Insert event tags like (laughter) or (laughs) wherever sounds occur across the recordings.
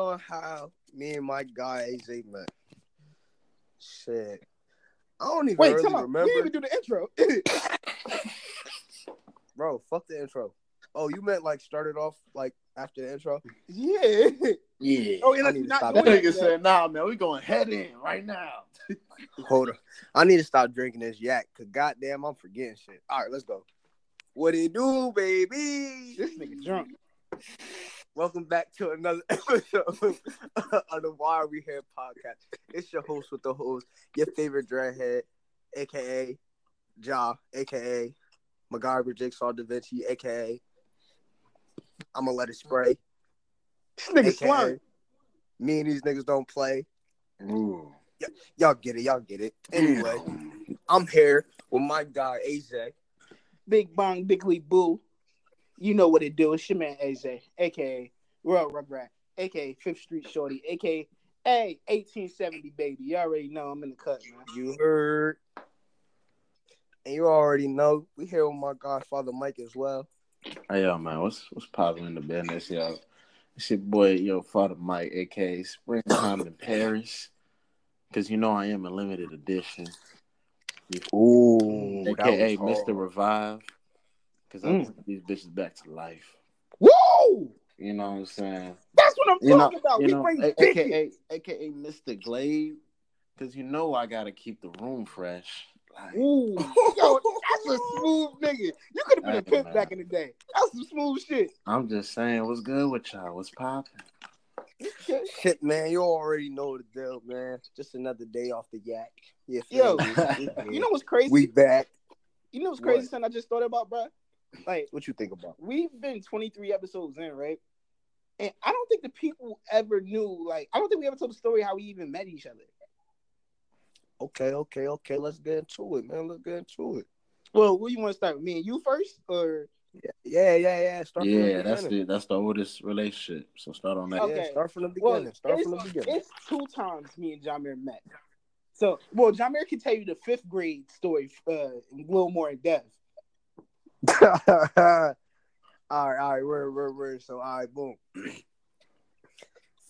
story on how me and my guy AJ met. Shit. I don't even Wait, really come on. remember. We didn't even do the intro. (coughs) Bro, fuck the intro. Oh, you meant like started off like after the intro? yeah. Yeah. Oh, and I let's not stop that that. nigga said, "Nah, man, we going head in right now." (laughs) Hold on. I need to stop drinking this yak because goddamn I'm forgetting shit. All right, let's go. What it do, baby? This nigga drunk. Welcome back to another (laughs) episode of the Why Are We Here podcast. It's your host with the host, your favorite dreadhead, aka Ja, aka MacGyver Jigsaw Da Vinci, aka I'm gonna let it spray. This nigga aka slurring. Me and these niggas don't play. Ooh. Y'all get it, y'all get it. Anyway, I'm here with my guy AJ. Big Bong, Bigly Boo. You know what it do. It's your man AJ, aka Royal Rugrat, aka Fifth Street Shorty, aka Hey, 1870 baby. You already know I'm in the cut, man. You heard. And you already know we here with my godfather Mike as well. Hey yo, man, what's what's popping in the business, yo? It's your boy, yo, Father Mike, aka Springtime in Paris, because you know I am a limited edition, Ooh, aka Mister Revive, because I Mm. bring these bitches back to life. Whoa! You know what I'm saying? That's what I'm You know, talking about. you We know, bring a- bitches. aka aka Mr. Glade, because you know I gotta keep the room fresh. Like, Ooh, (laughs) yo, that's a smooth nigga. You could have been a pimp man. back in the day. That's some smooth shit. I'm just saying, what's good with y'all? What's popping? (laughs) Shit, man, you already know the deal, man. Just another day off the yak. Yeah, Yo, you You know what's crazy? we back. you know what's crazy, What? son? I just thought about, bro. Like, What you think about? we've been 23 episodes in, right? And I don't think the people ever knew, like, I don't think we ever told the story how we even met each other. Okay, okay, okay. Let's get into it, man. Let's get into it. Well, where you want to start? with Me and you first, or Yeah, yeah, yeah. yeah. Start from the Yeah, that's beginning. it. That's the oldest relationship. So start on that. Okay. Yeah, start from the well, beginning. start from the beginning. it's two times me and Jamir met. So, well, Jamir can tell you the fifth grade story uh, a little more in depth. (laughs) all right, all right, we're we're we're so all right, boom. (clears throat)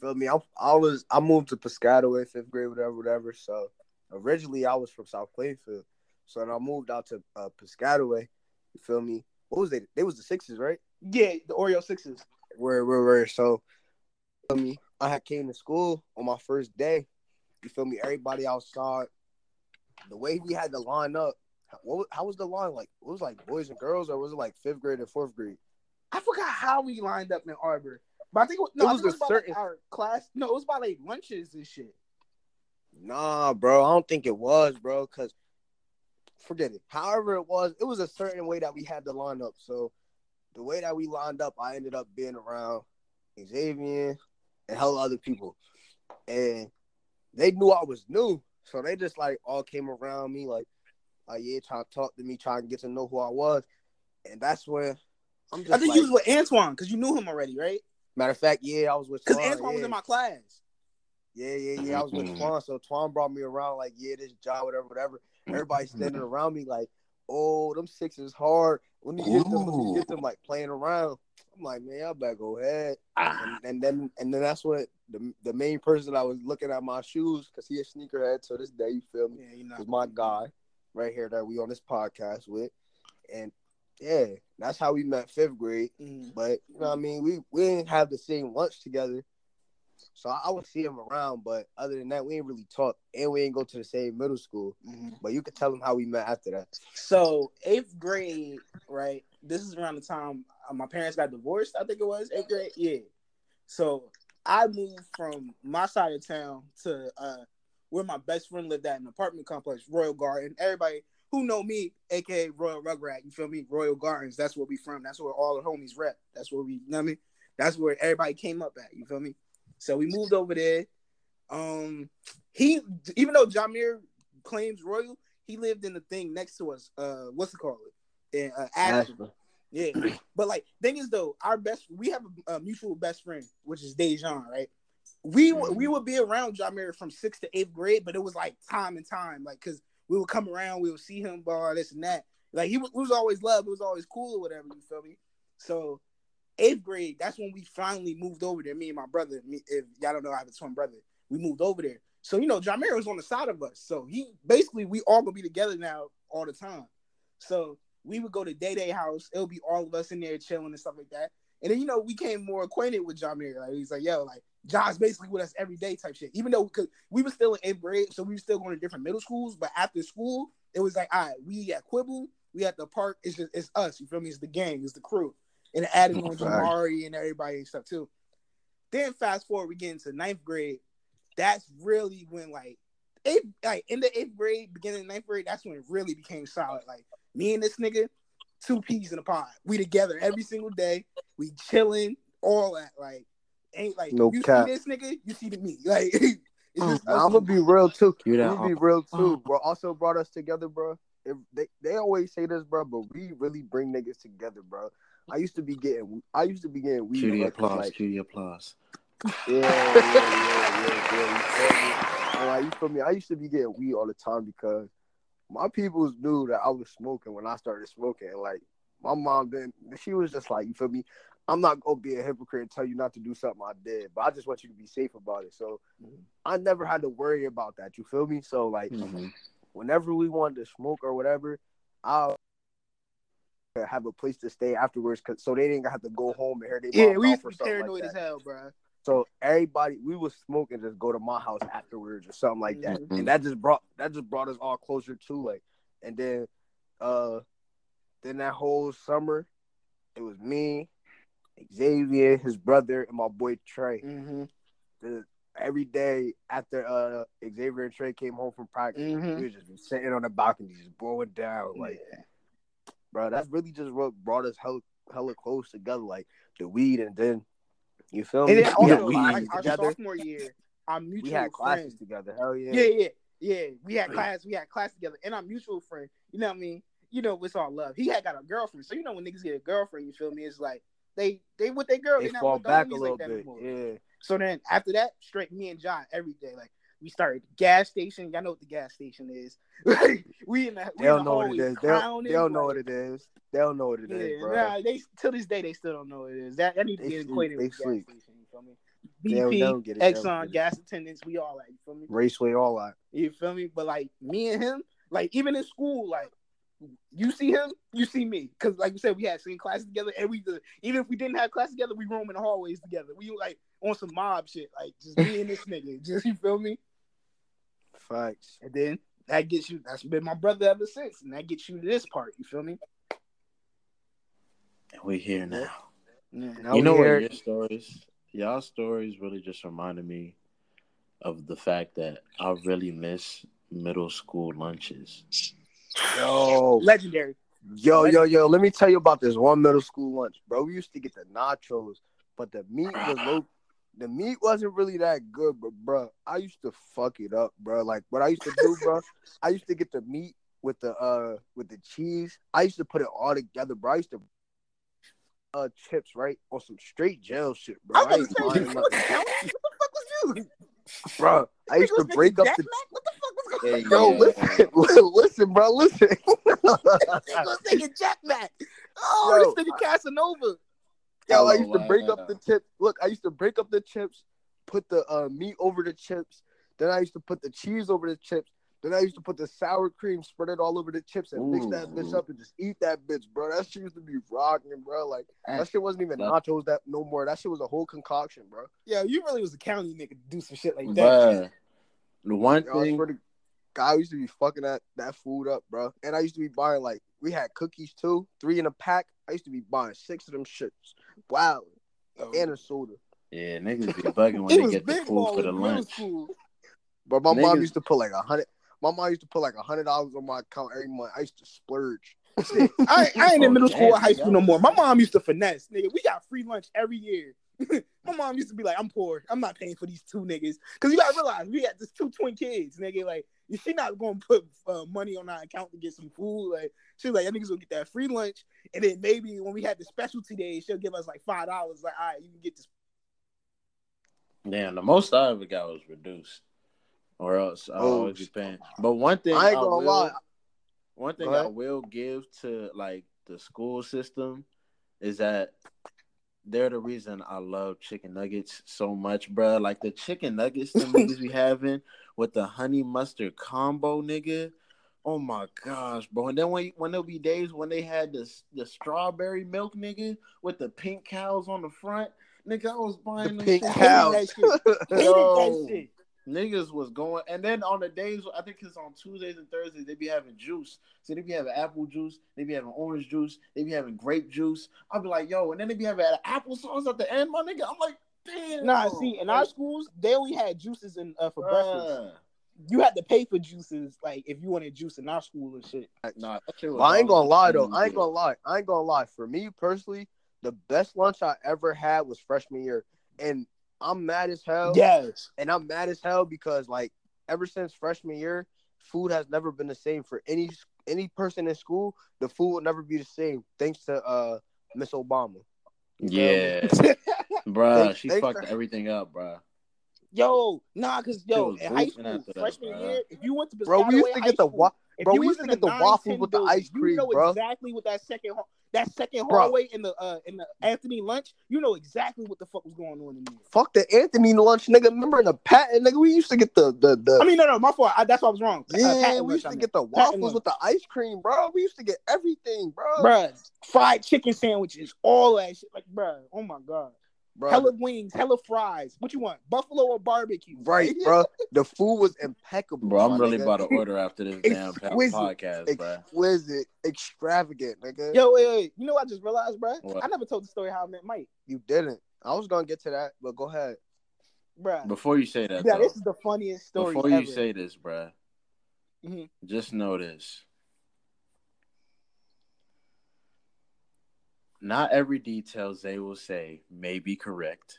Feel me? I, I was I moved to Piscataway, fifth grade, whatever, whatever. So originally I was from South Plainfield, so then I moved out to uh, Piscataway. You feel me? What was they? They was the sixes, right? Yeah, the Oreo Sixes. Where where where? So feel me? I had came to school on my first day. You feel me? Everybody outside. The way we had to line up. What how was the line like? It was like boys and girls, or was it like fifth grade and fourth grade? I forgot how we lined up in Arbor, but I think it was, no, It was think it was a certain- like, our class. No, it was by like lunches and shit. Nah, bro, I don't think it was, bro. Cause forget it. However, it was, it was a certain way that we had to line up. So the way that we lined up, I ended up being around Xavier and hell other people, and they knew I was new, so they just like all came around me, like, like yeah, trying to talk to me, trying to get to know who I was, and that's where I'm just I think like, you was with Antoine because you knew him already, right? matter of fact, yeah, I was with Because Twan, Antoine was in my class. Yeah, yeah, yeah. I was with Mhm. Twan, so Twan brought me around like, yeah, this job, whatever, whatever. Everybody standing around me like, oh, them sixes hard. When you get them, when you get them like playing around, I'm like, man, y'all better go ahead. Ah, And, and then and then that's what the the main person I was looking at my shoes because he a sneakerhead. So this day, you feel me, Yeah, you know. was my guy right here that we on this podcast with, and yeah, that's how we met fifth grade. Mm. But you know what I mean? We we didn't have the same lunch together. So I, I would see him around, but other than that, we ain't really talk and we ain't go to the same middle school. Mhm. But you could tell him how we met after that. So eighth grade, right? This is around the time uh, my parents got divorced. I think it was eighth grade. Yeah. So I moved from my side of town to uh, where my best friend lived at an apartment complex, Royal Garden. Everybody who know me, aka Royal Rugrat, you feel me? Royal Gardens. That's where we from. That's where all the homies rep. That's where we, you know what I mean? That's where everybody came up at. You feel me? So we moved over there. Um, he even though Jamir claims Royal, he lived in the thing next to us. Uh, what's it called? In uh, Ashland. Yeah, but like thing is though, our best we have a, a mutual best friend, which is Dejan, right? We Mhm. we would be around Jamir from sixth to eighth grade, but it was like time and time, like because we would come around, we would see him, blah this and that. Like he was, was always loved, it was always cool or whatever. You feel me? So eighth grade, that's when we finally moved over there. Me and my brother. Me, if y'all don't know, I have a twin brother. We moved over there. So you know, Jamir was on the side of us. So he basically we all gonna be together now all the time. So we would go to Day Day house. It'll be all of us in there chilling and stuff like that. And then you know we came more acquainted with Jamir. Like he's like, yo, like John's basically with us every day type shit. Even though cause we were still in eighth grade, so we were still going to different middle schools. But after school, it was like, all right, we at Quibble, we at the park. It's just it's us. You feel me? It's the gang. It's the crew. And it added on Jamari and everybody and stuff too. Then fast forward, we get into ninth grade. That's really when like eighth, like in the eighth grade, beginning of ninth grade, that's when it really became solid. Like me and this nigga, two peas in a pod. We together every single day. We chilling, all that. Like ain't like No you cap. see this nigga, you see the me. (laughs) Like it's just us I'm gonna be real too. (laughs) You know, I'm gonna be real too, Uh. bro. Also brought us together, bro. If they they always say this, bro, but we really bring niggas together, bro. I used to be getting, I used to be getting weed. Cue the applause. like, Cue the applause. yeah, yeah, yeah, yeah, yeah. You feel me? And, like, you feel me? I used to be getting weed all the time because my peoples knew that I was smoking when I started smoking. Like my mom didn't. She was just like, you feel me? I'm not gonna be a hypocrite and tell you not to do something I did, but I just want you to be safe about it. So I never had to worry about that. You feel me? So like, Mhm. whenever we wanted to smoke or whatever, I'll have a place to stay afterwards, cause so they didn't have to go home and hear they yeah, we out used to be paranoid like as hell, bro. So everybody, we would smoke and just go to my house afterwards or something like that, Mhm. and that just brought that just brought us all closer too. Like, and then, uh, then that whole summer, it was me, Xavier, his brother, and my boy Trey. Mm-hmm. The, every day after uh Xavier and Trey came home from practice, Mm-hmm. we would just sitting on the balcony, just blowing down. Like, bro, that's really just what brought us hella, hella close together. Like the weed, and then you feel me? And then (laughs) also, classes like our together. sophomore year, our mutual We had classes friend. together. Hell yeah. Yeah, yeah, yeah. We had (clears throat) class. We had class together, and our mutual friend. You know what I mean? You know, it's all love. He had got a girlfriend, so you know when niggas get a girlfriend, you feel me? It's like they they with their girl. They not fall back a little like bit. anymore. Yeah. So then after that, straight me and John every day. Like we started the gas station. Y'all know what the gas station is. (laughs) we in the we They don't the know what it is. They don't, they don't know what it is. They don't know what it Yeah, bro. nah, they till this day they still don't know what it is. That I need to They get acquainted they with the gas station. You feel me? They they BP, get it, they Exxon, gas attendants, we all like. You feel me? Raceway, all that. You feel me? But like me and him, like even in school, like you see him, you see me, because like we said, we had same classes together, and we just, even if we didn't have class together, we roam in the hallways together. We like on some mob shit, like just me and this nigga. (laughs) Just you feel me? Facts. And then that gets you. That's been my brother ever since, and that gets you to this part. You feel me? And we're here now. Yeah. Now you know what? Your stories, y'all stories, really just reminded me of the fact that I really miss middle school lunches. Yo, Legendary. yo, yo, yo. Let me tell you about this one middle school lunch, bro. We used to get the nachos, but the meat was low. The meat wasn't really that good, but bro, I used to fuck it up, bro. Like what I used to do, bro. I used to get the meat with the uh with the cheese. I used to put it all together, bro. I used to uh chips right on some straight jail shit, bro. I gonna ain't say buying you nothing. What the fuck was you? bro. I used to break up the. Mac? What the fuck was Yo, yeah. listen, (laughs) listen, bro, listen. Niggas was thinking Jack Mac. Oh, Yo, this nigga Casanova. Yo, I used to break wow. up the chips. Look, I used to break up the chips, put the uh, meat over the chips. Then I used to put the cheese over the chips. Then I used to put the sour cream, spread it all over the chips, and mix that bitch up and just eat that bitch, bro. That shit used to be rocking, bro. Like that shit wasn't even That- nachos that no more. That shit was a whole concoction, bro. Yeah, you really was a county nigga to do some shit like that. Bruh, the one Yo, I thing, swear to God, I used to be fucking that that food up, bro. And I used to be buying like we had cookies too, three in a pack. I used to be buying six of them shits. Wow, Oh. and a soda. yeah, niggas be bugging when they get the food for the lunch. But my mom used to put like a hundred. My mom used to put like a hundred dollars on my account every month. I used to splurge. (laughs) I, I ain't in middle school or high school no more. My mom used to finesse, nigga. We got free lunch every year. (laughs) My mom used to be like, "I'm poor. I'm not paying for these two niggas." Because you gotta realize we had just two twin kids, nigga. Like, (laughs) she not gonna put uh, money on our account to get some food. Like, she's like, "That niggas gonna get that free lunch," and then maybe when we had the specialty day, she'll give us like five dollars. Like, all right, you can get this. Damn, the most I ever got was reduced, or else I Oh, always be paying. But one thing I ain't gonna will, lie. One thing I will give to like the school system is that they're the reason I love chicken nuggets so much, bro. Like the chicken nuggets the (laughs) niggas be having with the honey mustard combo, nigga. Oh my gosh, bro! And then when when there'll be days when they had the the strawberry milk, nigga, with the pink cows on the front, nigga, I was buying The pink shit. cows. Hated that shit. Hated Yo. that shit. Niggas was going, and then on the days I think it's on Tuesdays and Thursdays they be having juice. So they be having apple juice, they be having orange juice, they be having grape juice. I'll be like, yo, and then they be having apple sauce at the end, my nigga. I'm like, damn. Nah, see, in our schools, they only had juices in uh, for breakfast. You had to pay for juices, like if you wanted juice in our school and shit. Nah, that shit was But I ain't gonna lie though. I ain't gonna lie. I ain't gonna lie. For me personally, the best lunch I ever had was freshman year, and I'm mad as hell. Yes. and I'm mad as hell because like ever since freshman year, food has never been the same for any any person in school. The food will never be the same thanks to uh Miss Obama. Yeah, (laughs) bruh, Thanks- she thanks fucked for- everything up, bruh. Yo, nah, cause yo, in high school, after that, freshman bro. year, if you went to Bro, we used to get the wa- if bro, we used to get the waffles with the ice cream, You know bro. exactly what that second that second Bro. hallway in the uh in the Anthony lunch. You know exactly what the fuck was going on in there. Fuck the Anthony lunch, nigga. Remember in the patent, nigga? We used to get the the, the I mean, no, no, my fault. I, that's why I was wrong. Uh, yeah, Patton we lunch, used I to get the waffles lunch. with the ice cream, bro. We used to get everything, bro. bruh, fried chicken sandwiches, all that shit. Like, bro. oh my god, Bro, hella wings, hella fries. What you want, buffalo or barbecue? right, bro. The food was impeccable, Bro, I'm really nigga. about to order after this damn pa- Exquisite. podcast, exquisite, extravagant, nigga. Yo, wait, wait. You know what I just realized, bro? What? I never told the story how I met Mike, You didn't. I was gonna get to that, but go ahead. bruh. Before you say that, yeah, though, this is the funniest story before ever. you say this, bruh, Mhm. just know this. Not every detail Zay will say may be correct,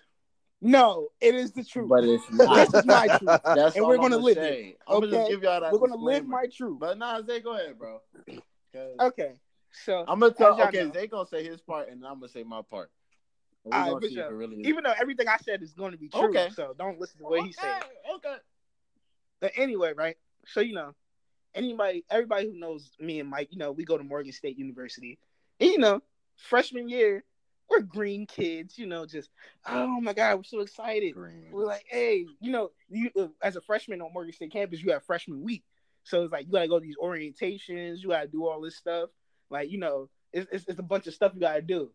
no, it is the truth. but it's (laughs) this not. is my truth. (laughs) That's and we're gonna live it. I'm gonna just give y'all that. We're gonna live my truth. But nah, Zay, go ahead, bro. (clears throat) Okay, so I'm gonna tell. Okay, know. Zay gonna say his part, and I'm gonna say my part. And All We're right, gonna for see sure. really even though everything I said is going to be true, Okay. so don't listen to what he said. Okay. But anyway, right? So you know, anybody, everybody who knows me and Mike, you know, we go to Morgan State University. And, you know, freshman year, we're green kids. You know, just oh my god, we're so excited. Green. We're like, hey, you know, you uh, as a freshman on Morgan State campus, you have freshman week. So it's like you gotta go to these orientations, you gotta do all this stuff. Like, you know, it's, it's, it's a bunch of stuff you gotta do.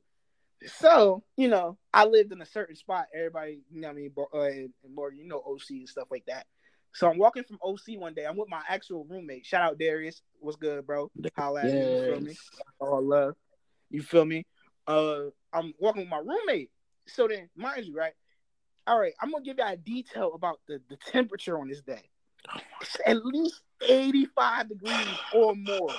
So, you know, I lived in a certain spot. Everybody, you know I mean, uh, in Morgan, you know, OC and stuff like that. So I'm walking from OC one day. I'm with my actual roommate. Shout out Darius. What's good, bro? Holla at. You me? All love. You feel me? Uh, I'm walking with my roommate. So then, mind you, right? All right, I'm gonna give y'all a detail about the, the temperature on this day. It's at least 85 degrees or more,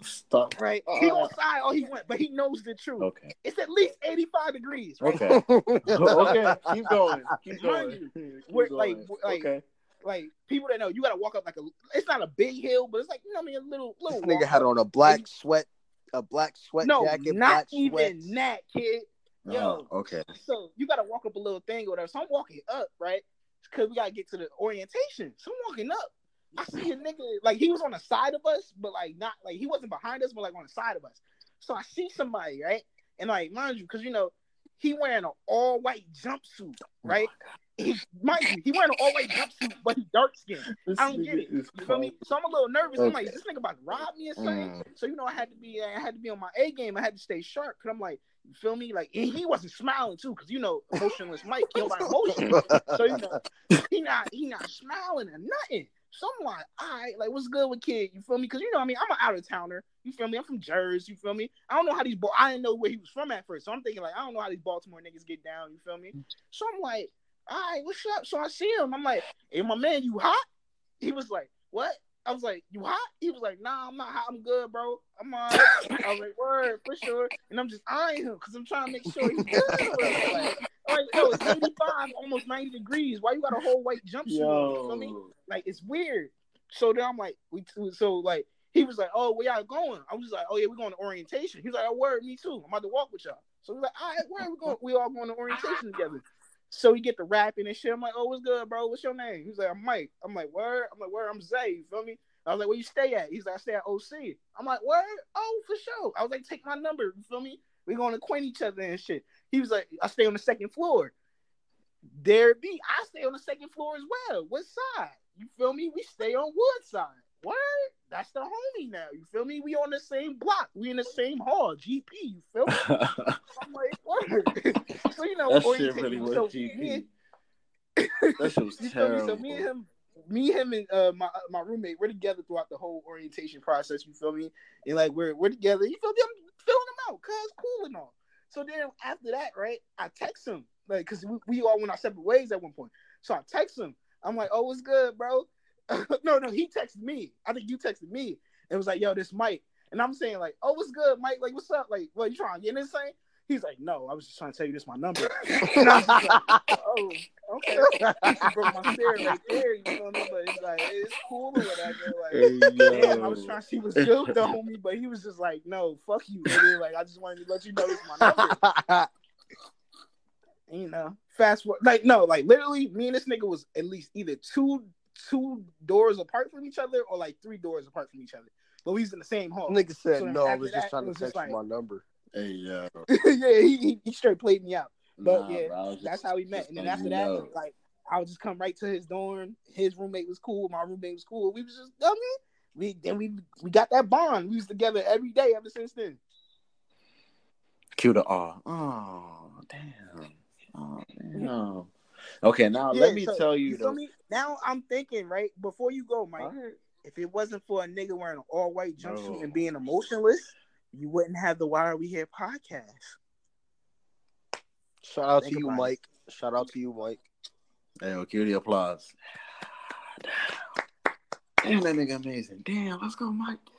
Stop. right? He gonna sigh all he went, but he knows the truth. Okay. It's at least 85 degrees, right? Okay. (laughs) okay. Keep going. Keep Mind going. you, Keep we're- going. like- like- okay. Like people that know, you gotta walk up like a. It's not a big hill, but it's like you know, what I mean, a little This little. nigga walk had on a black sweat, a black sweat no, jacket, not even sweats. that, kid. Oh, Yo, Oh, okay. So you gotta walk up a little thing or whatever. So I'm walking up, right? Because we gotta get to the orientation. So I'm walking up. I see a nigga like he was on the side of us, but like not like he wasn't behind us, but like on the side of us. So I see somebody, right? And like mind you, because you know, he wearing an all white jumpsuit, oh right? He mind you, he wearing an all white jumpsuit, but he dark skinned. I don't get it. You feel me? So I'm a little nervous. I'm like, is this nigga about to rob me or something? Mm. So you know, I had to be, I had to be on my A game. I had to stay sharp because I'm like, you feel me? Like, he wasn't smiling too, because you know, emotionless Mike, don't got emotion. (laughs) So you know, he not, he not smiling or nothing. So I'm like, all right, like, what's good with kid? You feel me? Because you know, I mean, I'm an out of towner. You feel me? I'm from Jersey. You feel me? I don't know how these, I didn't know where he was from at first. So I'm thinking like, I don't know how these Baltimore niggas get down. You feel me? So I'm like, all right, what's up? So I see him. I'm like, hey, my man, you hot? He was like, what? I was like, you hot? He was like, nah, I'm not hot. I'm good, bro. I'm on. I was like, word, for sure. And I'm just eyeing him because I'm trying to make sure he's good. Like, like, yo, it's 85, almost 90 degrees. Why you got a whole white jumpsuit on? You feel me? Yo. Like, it's weird. So then I'm like, we so like he was like, oh, where y'all going? I was like, oh yeah, we're going to orientation. He's like, oh, word, me too. I'm about to walk with y'all. So we're like, all right, where are we going? We all going to orientation together. So we get the rapping and shit. I'm like, oh, what's good, bro? What's your name? He's like, I'm Mike. I'm like, word. I'm like, word. I'm Zay. You feel me? I was like, where you stay at? He's like, I stay at OC. I'm like, word. Oh, for sure. I was like, take my number. You feel me? We gonna acquaint each other and shit. He was like, I stay on the second floor. There be, I stay on the second floor as well. What side? You feel me? We stay on Wood side. What? That's the homie now. You feel me? We on the same block. We in the same hall. GP. You feel me? (laughs) I'm like, word. (laughs) so you know, that shit really was so, GP. me and- That shit was (laughs) you me? terrible. So me and him, me, him, and uh, my uh, my roommate, we're together throughout the whole orientation process. You feel me? And like we're we're together. You feel me? I'm filling him out, cause cool and all. So then after that, right? I text him like, cause we, we all went our separate ways at one point. So I text him. I'm like, "Oh, it's good, bro?" (laughs) no, no, he texted me. I think you texted me. It was like, "Yo, this Mike," and I'm saying like, "Oh, what's good, Mike? Like, what's up? Like, what you trying to get in this thing?" He's like, "No, I was just trying to tell you this my number." (laughs) and I was just like, "Oh, okay." (laughs) He broke my spirit right there, you know what I mean? But it's like it's cool or whatever. Like, Hey, damn, I was trying to see what's good with the homie, but he was just like, "No, fuck you." nigga. Like, I just wanted to let you know this my number. you know, fast forward, like no, like literally, me and this nigga was at least either two two doors apart from each other or like three doors apart from each other. But we was in the same hall. Nigga said So no. I after was that, just trying to was text just you my number. Hey, yo. (laughs) yeah, he, he he straight played me out. But Nah, yeah, bro, I That's just- how we met. And then after that, know. like I would just come right to his dorm. His roommate was cool. My roommate was cool. We was just, I mean, we then we we got that bond. We was together every day ever since then. Cue the R. Oh, damn. Oh, damn. Okay, now Yeah, let me so, tell you, feel me? Now I'm thinking, right before you go, Mike. All right. If it wasn't for a nigga wearing an all white jumpsuit Bro. and being emotionless, you wouldn't have the Why Are We Here podcast. Shout out Think to you, about it. Mike. Shout out to you, Mike. Hey, yo, cue the applause. Damn, that nigga amazing. Damn, let's go, Mike. (laughs)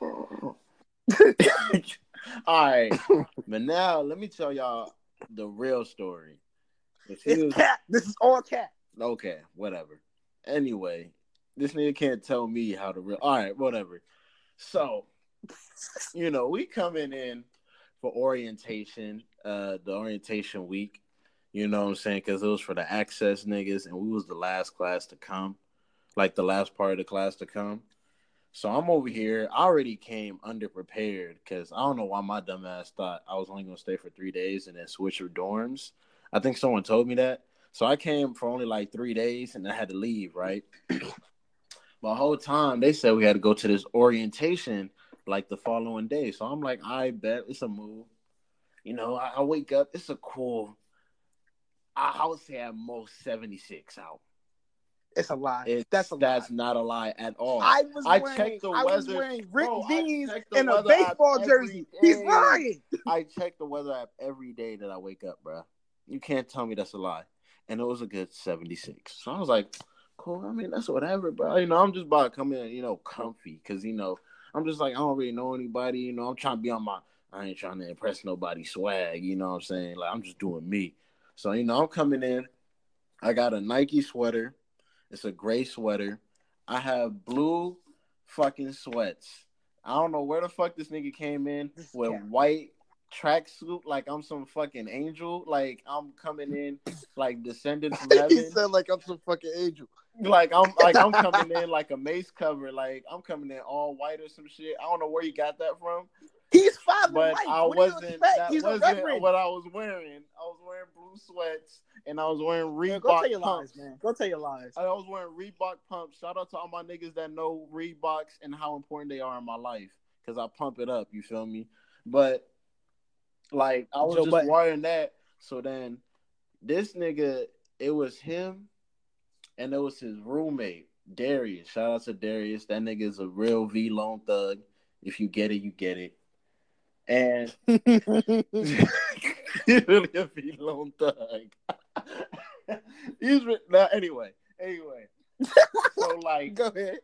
All right, (laughs) but now let me tell y'all the real story. If It's was- cat. This is all cat. okay, whatever. Anyway, this nigga can't tell me how to real. All right, whatever. So, you know, we coming in for orientation, uh, the orientation week. You know what I'm saying? Because it was for the access niggas, and we was the last class to come, like the last part of the class to come. So I'm over here. I already came underprepared because I don't know why my dumb ass thought I was only gonna stay for three days and then switch your dorms. I think someone told me that. So I came for only like three days and I had to leave, right? (clears throat) the whole time they said we had to go to this orientation like the following day. So I'm like, I bet it's a move. You know, I, I wake up, it's a cool, I, I would say at most 76 out. It's a lie. It's, that's a that's lie. not a lie at all. I was I wearing, checked the I was weather. wearing ripped Bro, I jeans checked the and a baseball jersey. He's lying. I check the weather app every day that I wake up, bro. You can't tell me that's a lie. And it was a good 76. So I was like, cool. I mean, that's whatever, bro. You know, I'm just about to come in, you know, comfy because, you know, I'm just like, I don't really know anybody. You know, I'm trying to be on my, I ain't trying to impress nobody swag. You know what I'm saying? Like, I'm just doing me. So, you know, I'm coming in. I got a Nike sweater. It's a gray sweater. I have blue fucking sweats. I don't know where the fuck this nigga came in with cat. white tracksuit like I'm some fucking angel. Like I'm coming in like descended from (laughs) he said like I'm some fucking angel. like I'm like I'm coming (laughs) in like a mace cover. Like I'm coming in all white or some shit. I don't know where you got that from, He's five, but Mike. I What wasn't. That He's wasn't what I was wearing. I was wearing blue sweats and I was wearing Man, Reebok go tell your pumps. lies, man. Go tell your lies. I was wearing Reebok pumps. Shout out to all my niggas that know Reeboks and how important they are in my life because I pump it up. You feel me? But like I was Joe just Budden. wearing that. So then this nigga, it was him, and it was his roommate Darius. Shout out to Darius. That nigga is a real Vlone thug. If you get it, you get it. And (laughs) (laughs) he's really a Vlone thug. (laughs) he's re- now anyway. Anyway, so like Go ahead.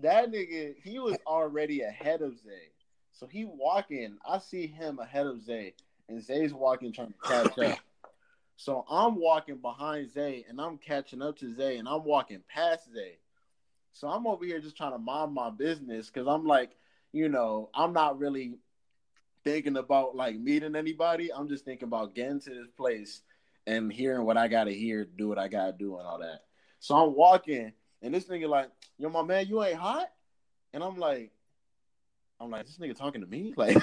that nigga, he was already ahead of Zay. So he walking, I see him ahead of Zay, and Zay's walking trying to catch up. (coughs) So I'm walking behind Zay, and I'm catching up to Zay, and I'm walking past Zay. So I'm over here just trying to mind my business because I'm like, you know, I'm not really thinking about like meeting anybody. I'm just thinking about getting to this place and hearing what I gotta hear, do what I gotta do, and all that. So I'm walking, and this nigga like, yo, my man, you ain't hot? And I'm like, I'm like, this nigga talking to me? (laughs) Like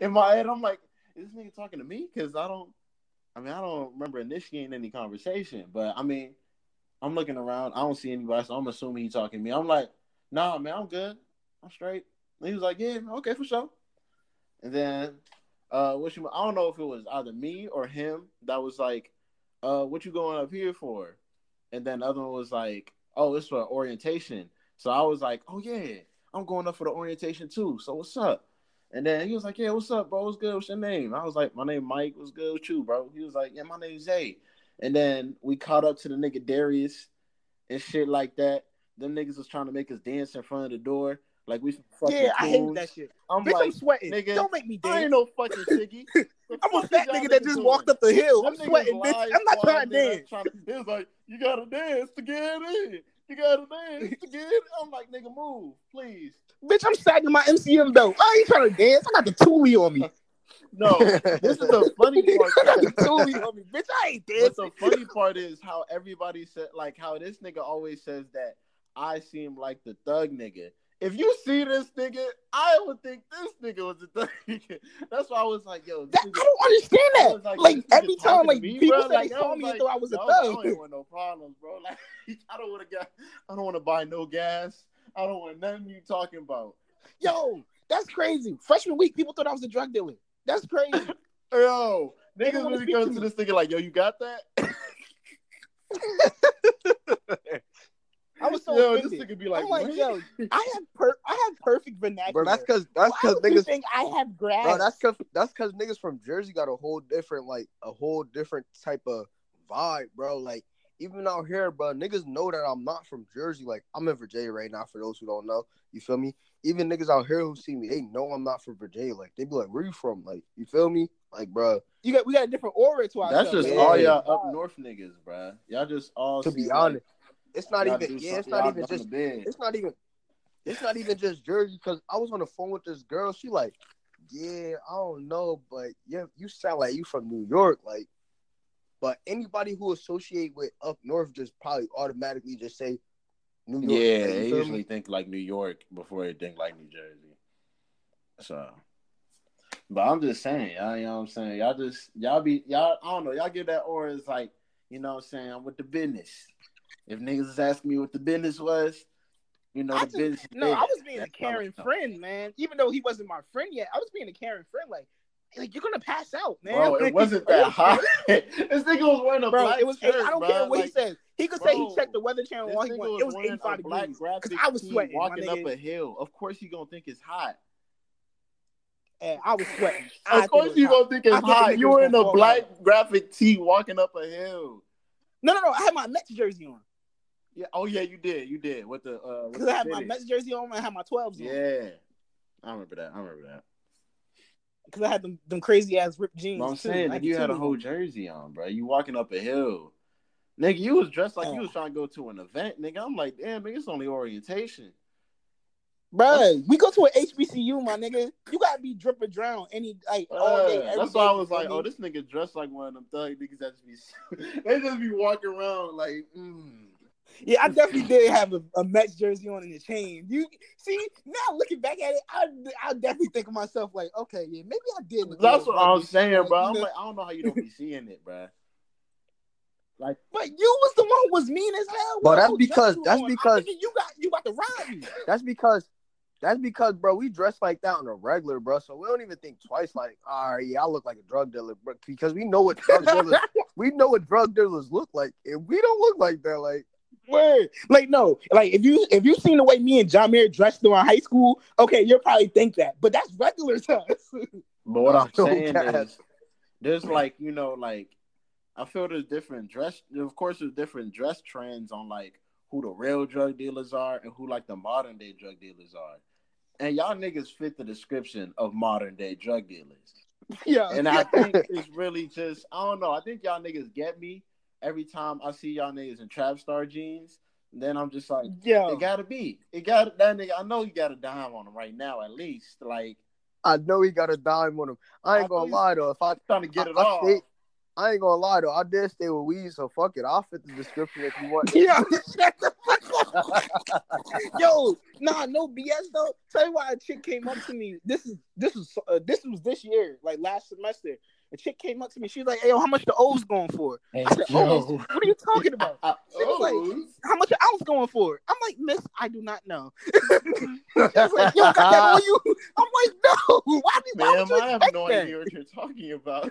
in my head, I'm like, is this nigga talking to me? Because I don't. I mean, I don't remember initiating any conversation, but I mean, I'm looking around. I don't see anybody, so I'm assuming he's talking to me. I'm like, nah, man, I'm good. I'm straight. And he was like, yeah, okay, for sure. And then, uh, what you? I don't know if it was either me or him that was like, uh, what you going up here for? And then the other one was like, oh, it's for orientation. So I was like, oh yeah, I'm going up for the orientation too. So what's up? And then he was like, yeah, what's up, bro? What's good? What's your name? I was like, my name Mike. What's good with you, bro? He was like, yeah, my name's Zay. And then we caught up to the nigga Darius and shit like that. Them niggas was trying to make us dance in front of the door. Like we fucking Yeah, I hate that shit. I'm Bitch, like, I'm sweating. nigga, Don't make me dance. I ain't no fucking Siggy. (laughs) I'm a fat nigga that just walked up the hill. I'm sweating, bitch. I'm not trying to dance. He was like, you gotta dance to get in. You gotta dance to get. I'm like, nigga, move, please. Bitch, I'm sagging my MCM belt. I ain't trying to dance. I got the Thule on me. No, this is the (laughs) funny part. I got the Thule on me. Bitch, I ain't But the funny part is how everybody said, like, how this nigga always says that I seem like the thug nigga. If you see this nigga, I would think this nigga was a thug nigga. (laughs) That's why I was like, yo, this That, I don't understand that. like, Like, every time, like me, people bro? Like, they saw was me like, and thought I was a yo, I don't thug. want no problems, bro. (laughs) Like, I don't want to get, I don't want to buy no gas. I don't want nothing you talking about. Yo, that's crazy. Freshman week, people thought I was a drug dealer. That's crazy. (laughs) Yo, niggas really speak go to to this nigga like, yo, you got that? I was so yo, this offended. nigga be like, I'm like, what? yo, I have per- I have perfect vernacular. bro, that's cause that's cause niggas think I have grass? Bro, that's cause that's cause niggas from Jersey got a whole different like a whole different type of vibe, bro. Like even out here, bro, niggas know that I'm not from Jersey. Like I'm in Virginia right now. For those who don't know, you feel me? Even niggas out here who see me, they know I'm not from Virginia. Like they be like, "Where you from?" Like you feel me? Like, bro, you got we got a different aura to ourselves. That's just Yeah. all y'all up north niggas, bro. Y'all just all to seem be like honest, it's not even. Yeah, it's not even just. It's not even. It's not even just Jersey. Cause I was on the phone with this girl. She like, yeah, I don't know, but yeah, you sound like you from New York, like. But anybody who associate with up north just probably automatically just say New York. Yeah, they usually think like New York before they think like New Jersey. So, but I'm just saying, y'all, you know what I'm saying? Y'all just, y'all be, y'all, I don't know, y'all give that aura as like, you know what I'm saying, with the business. If niggas is asking me what the business was, you know, I the just- business. No, big. I was being a That's I caring friend, man. Even though he wasn't my friend yet, I was being a caring friend. Like, like you're gonna pass out, man. Bro, it wasn't (laughs) that hot. (laughs) this nigga was wearing a Bro, black it was. shirt, I don't bro. care what like, he said. He could say he checked the weather channel while he was It was wearing 85 a degrees. graphic 'Cause I was sweating, walking up a hill. Of course, he gonna think it's hot. And I was sweating. Of course, you gonna think it's I think the hot. You were in a black graphic tee walking up a hill. No, no, no. I had my Mets jersey on Yeah. Oh yeah, you did. You did with the uh. Because I had my. Mets jersey on. and I had my 12s on Yeah, I remember that. I remember that. because I had them them crazy ass ripped jeans. But I'm too. saying, nigga, you had a whole jersey on, bro. You walking up a hill, nigga. You was dressed like you was trying to go to an event, nigga. I'm like, damn, nigga, it's only orientation. Bro, we go to an HBCU, my nigga. You gotta be drip or drown any like all day. Uh, that's why I was like, oh, this nigga dressed like one of them thug niggas that just be, (laughs) they just be walking around like, mm. Yeah, I definitely did have a, a Mets jersey on and a chain. You see now looking back at it, I I definitely think of myself like, okay, yeah, maybe I did. look That's what I'm saying, like, bro. I'm know? like, I don't know how you don't be seeing it, bro. Like, but you was the one who was mean as hell. But that's because- that's on. Because- you got you about to rob me. That's because that's because, bro, we dress like that on a regular, bro. So we don't even think twice. Like, all right, yeah, I look like a drug dealer, bro, because we know what drug dealers, (laughs) we know what drug dealers look like, and we don't look like that. Like, Word. Like no, like if you if you seen the way me and Jamir dressed during high school, okay, you'll probably think that. But that's regular (laughs) to us. but what I'm (laughs) Oh, saying God. is, there's like, you know, like, I feel there's different dress. Of course, there's different dress trends on like who the real drug dealers are and who like the modern day drug dealers are. And y'all niggas fit the description of modern day drug dealers. yeah. And I think (laughs) it's really just I don't know. I think y'all niggas get me every time I see y'all niggas in trap star jeans. Then I'm just like, Yo. it gotta be. It got that nigga. I know you got a dime on him right now, at least. Like I know he got a dime on him. I ain't I gonna lie though. If I, trying to get it I, I off. stay- I ain't gonna lie though. I did stay with weed, so fuck it. I'll fit the description if you want. (laughs) Yo, shut the fuck up. (laughs) Yo, nah, no BS though. Tell you why a chick came up to me. This is this was uh, this was this year, like last semester. A chick came up to me. She was like, "Hey, yo, how much the O's going for?" Hey, I said, yo. "O's? What are you talking about? (laughs) Uh, she was like. How much an ounce going for?" I'm like, "Miss, I do not know." (laughs) She was like, "Yo, (laughs) got that on you?" I'm like, "No. Why, why Ma'am, would you I have no that?" idea what you're talking about.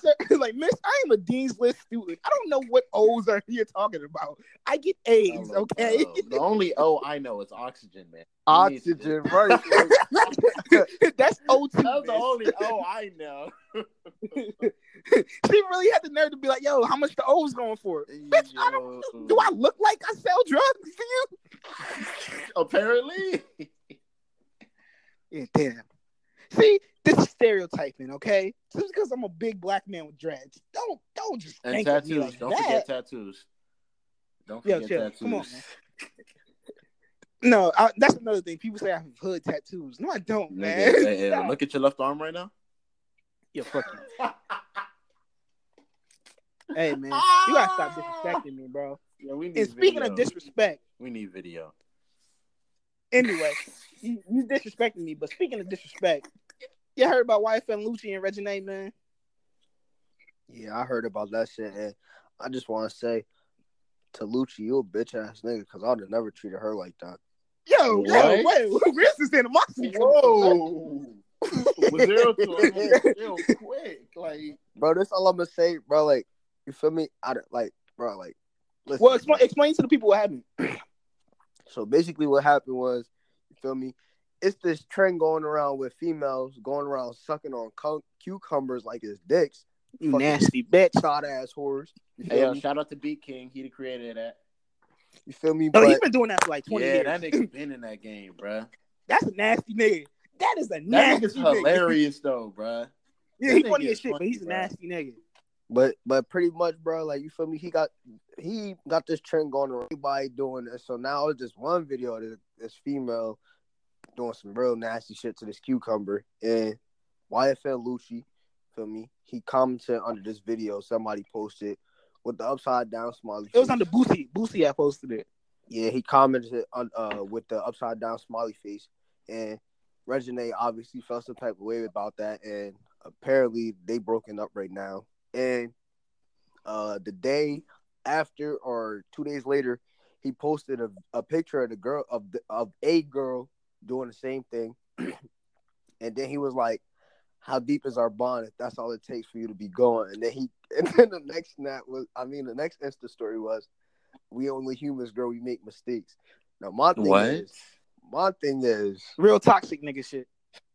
Sir, like, Miss, I am a Dean's List student. I don't know what O's are you talking about. I get A's, Hello, okay? bro. The only O I know is oxygen, man. You need to Oxygen, just- right? (laughs) That's O2. That's the miss. only O I know. (laughs) she really had the nerve to be like, yo, how much the O's going for? Bitch, I don't Do I look like I sell drugs to you? Apparently. Yeah, damn. See, this is stereotyping, okay? Just because I'm a big black man with dreads, don't don't just And think of me tattoos. like Don't that. forget tattoos. Don't Yo, forget chill. tattoos. Come on, man. No, I, that's another thing. People say I have hood tattoos. No, I don't, man. hey, hey, Stop. look at your left arm right now. Yeah, fuck you. (laughs) Hey, man, you gotta stop disrespecting me, bro. Yeah, we need And speaking video. of disrespect, we need video. anyway, you, you disrespecting me. But speaking of disrespect, you heard about YFN Lucci and Reginae, man? yeah, I heard about that shit, and I just want to say to Lucci, you a bitch ass nigga, because I'd have never treated her like that. Yo, yo, wait, where's this animosity? Whoa. (laughs) (laughs) Zero to a (laughs) hundred real quick. Like Bro, this all I'm gonna say, bro. Like, you feel me? I don't- like, bro, like, listen. Well, explain, explain to the people what happened. (clears throat) So basically, what happened was, you feel me? It's this trend going around with females going around sucking on cu- cucumbers like it's dicks. You nasty bitch. Shot ass whores. Hey, yo, shout out to BeatKing. He the creator of that. You feel me? Oh, But he's been doing that for like 20 yeah, years. that nigga (laughs) been in that game, bro. That's a nasty nigga. That is a That nasty nigga's nigga. hilarious though, bro. Yeah, That he nigga funny as shit, but funny, he's a bro. nasty nigga. but but pretty much, bro. Like you feel me? He got he got this trend going around. Everybody doing this. So now it's just one video of this, this female doing some real nasty shit to this cucumber and YFN Lucci. Feel me? He commented under this video. Somebody posted with the upside down smiley. It was face. the Boosie. Boosie I posted it. Yeah, he commented on uh with the upside down smiley face, and Reginae obviously felt some type of way about that, and apparently they broken up right now. And uh the day after or two days later, he posted a, a picture of the girl of the, of a girl doing the same thing, (clears throat) and then he was like, "How deep is our bond? If that's all it takes for you to be going." And then he (laughs) and then the next snap was, I mean, the next Insta story was we only humans, girl. We make mistakes. Now my thing What? is, my thing is Real toxic nigga shit.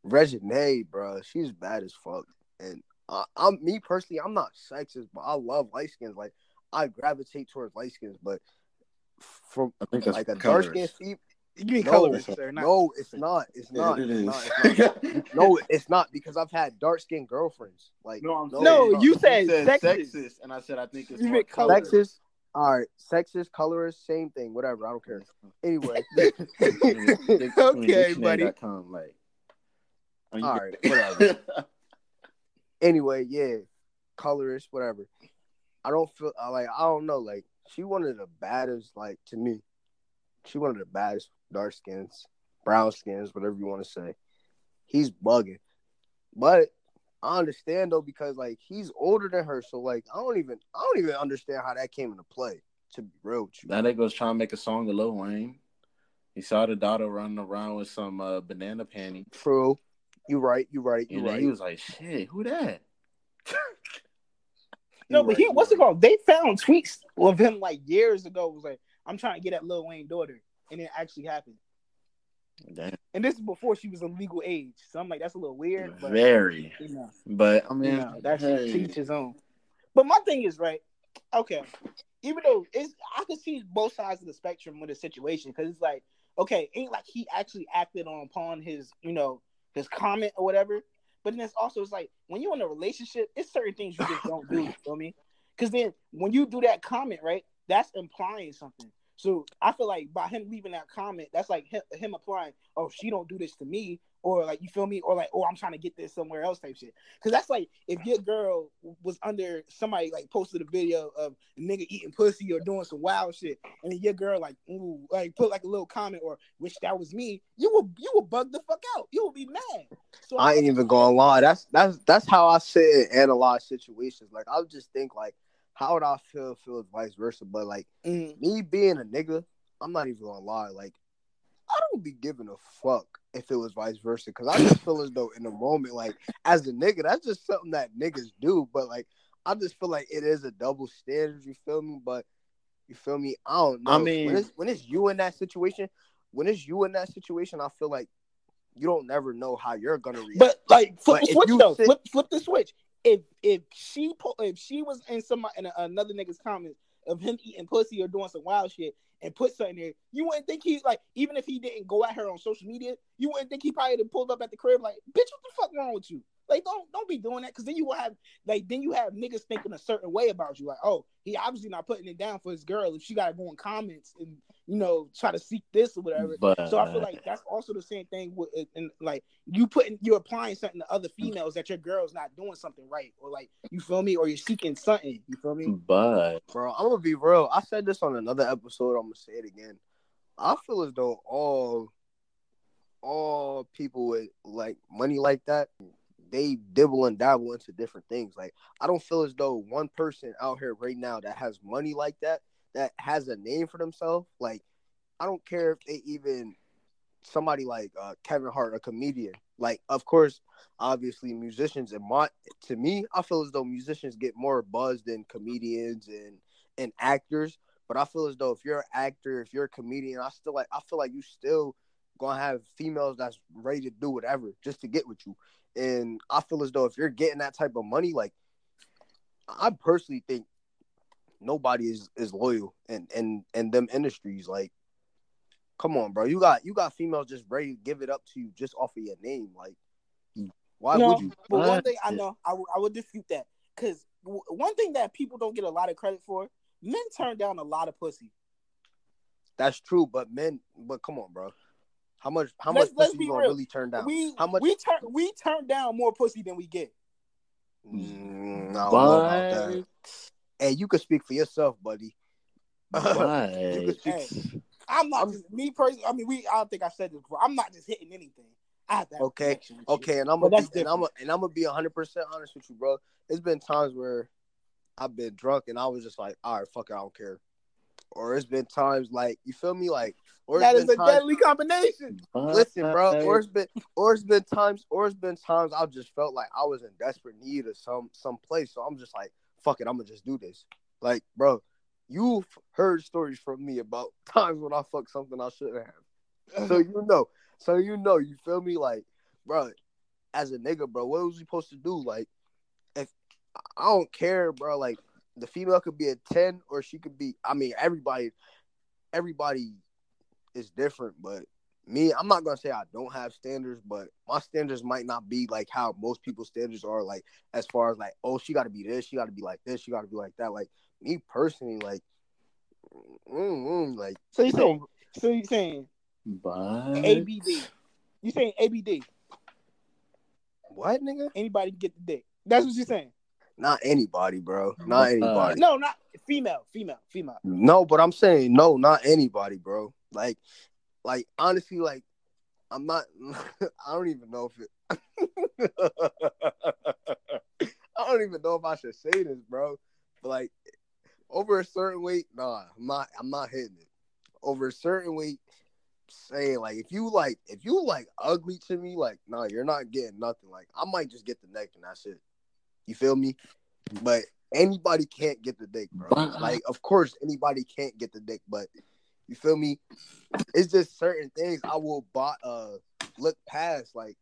Reginae, bro. She's bad as fuck, and I, I'm me personally. I'm not sexist, but I love light skins. Like I gravitate towards light skins, but from I think that's like a dark colors. skin female. You mean No, colorist, sir? Not no, it's not. It's not. it It's is. not. It's (laughs) not. No, it's not because I've had dark skinned girlfriends. Like No, I'm no, No, it's you said sexist. sexist, and I said I think it's You meant colors. sexist. All right, sexist, colorist, same thing. Whatever. I don't care. Anyway, (laughs) (laughs) Okay, buddy. Com, like, are you- All right, whatever. anyway, yeah, colorist, whatever. I don't feel like I don't know. Like she one of the baddest. Like to me, she one of the baddest dark skins, brown skins, whatever you want to say. He's bugging, but I understand though because like he's older than her, so like I don't even I don't even understand how that came into play. To be real with you, that nigga was trying to make a song of Lil Wayne. He saw the daughter running around with some uh, banana panties. true. You right. You right. You And right. he was like, "Shit, who that?" (laughs) No, but right, he you what's it right. called? They found tweets of him like years ago. It Was like, I'm trying to get at Lil Wayne daughter, and it actually happened. Damn, And this is before she was of legal age. So I'm like, that's a little weird, but very. you know, But I you mean, know, that's hey, to each his own. But my thing is right. Okay, even though it's, I can see both sides of the spectrum with the situation because it's like, okay, ain't like he actually acted on upon his, you know, his comment or whatever. But then it's also it's like when you're in a relationship, it's certain things you just don't do. You feel me? Because then when you do that comment, right, that's implying something. So I feel like by him leaving that comment, that's like him, him applying, oh, she don't do this to me. or like you feel me, or like oh I'm trying to get this somewhere else type shit. Because that's like if your girl was under somebody like posted a video of a nigga eating pussy or doing some wild shit, and then your girl like ooh like put like a little comment or wish that was me, you will you will bug the fuck out. You will be mad. So I ain't even gonna lie. That's that's that's how I sit and analyze situations. Like I'll just think like, how would I feel if it was vice versa? But like Mm. me being a nigga, I'm not even gonna lie. Like I don't be giving a fuck if it was vice versa because I just feel as though in the moment, like as a nigga, that's just something that niggas do. But like I just feel like it is a double standard. You feel me? But you feel me? I don't know. I mean- when it's when it's you in that situation, when it's you in that situation, I feel like you don't never know how you're gonna react. But like flip But the switch though. sit- Flip flip the switch. If if she po- if she was in some in another nigga's comments of him eating pussy or doing some wild shit and put something there, you wouldn't think he like even if he didn't go at her on social media, you wouldn't think he probably pulled up at the crib like, bitch, what the fuck wrong with you? Like don't don't be doing that because then you will have like then you have niggas thinking a certain way about you like oh he obviously not putting it down for his girl if she got to go in comments and you know try to seek this or whatever But so I feel like that's also the same thing with and like you putting you're applying something to other females that your girl's not doing something right or like you feel me or you're seeking something you feel me but bro, I'm gonna be real. I said this on another episode. I'm gonna say it again. I feel as though all all people with like money like that, they dibble and dabble into different things. Like I don't feel as though one person out here right now that has money like that, that has a name for themselves. Like I don't care if they even somebody like uh, Kevin Hart, a comedian. Like of course, obviously musicians and my to me, I feel as though musicians get more buzz than comedians and and actors. But I feel as though if you're an actor, if you're a comedian, I still like I feel like you still gonna have females that's ready to do whatever just to get with you. And I feel as though if you're getting that type of money, like I personally think nobody is is loyal in in in them industries. Like, come on, bro, you got you got females just ready to give it up to you just off of your name. Like, why No, would you? but one thing I know I would- I would dispute that because w- one thing that people don't get a lot of credit for men turn down a lot of pussy That's true, but men, but come on, bro. How much? How Let's- much let's pussy be you gonna real. really turn down? we How much? we turn we turn down more pussy than we get Mm, I don't know about that. but Hey, you can speak for yourself, buddy. but (laughs) You could Hey. I'm not I'm- just me personally. I mean, we. I don't think I said this before. I'm not just hitting anything. I have to have Okay, connection with you. Okay, and I'm gonna be, and I'm gonna, and I'm gonna be 100 percent honest with you, bro. It's been times where I've been drunk and I was just like, all right, fuck it, I don't care. Or it's been times like you feel me, like or That is a times, deadly combination. Listen, bro, or it's been or it's been times or it's been times I've just felt like I was in desperate need of some some place. So I'm just like, fuck it, I'm gonna just do this. Like, bro, you've heard stories from me about (laughs) times when I fucked something I shouldn't have. So you (laughs) know. So you know, you feel me? Like, bro, as a nigga, bro, what was we supposed to do? Like, if I don't care, bro, like the female could be a 10 or she could be I mean, everybody everybody is different, but me, I'm not gonna say I don't have standards, but my standards might not be like how most people's standards are, like as far as like, oh, she gotta be this, she gotta be like this, she gotta be like that. Like me personally, like mm, mm, like So you saying? don't- So you saying but ABD? You saying ABD? what nigga? Anybody can get the dick? That's what you're saying. Not anybody, bro. Not Uh, anybody. No, not female. Female. Female. No, but I'm saying no, not anybody, bro. Like, like honestly, like I'm not. (laughs) I don't even know if it. (laughs) I don't even know if I should say this, bro. But like, over a certain weight, nah, I'm not. I'm not hitting it. Over a certain weight, saying like if you like if you like ugly to me, like nah, you're not getting nothing. Like I might just get the neck and that's it. You feel me? But anybody can't get the dick, bro. But- Like of course anybody can't get the dick, but you feel me? It's just certain things I will bot uh look past, like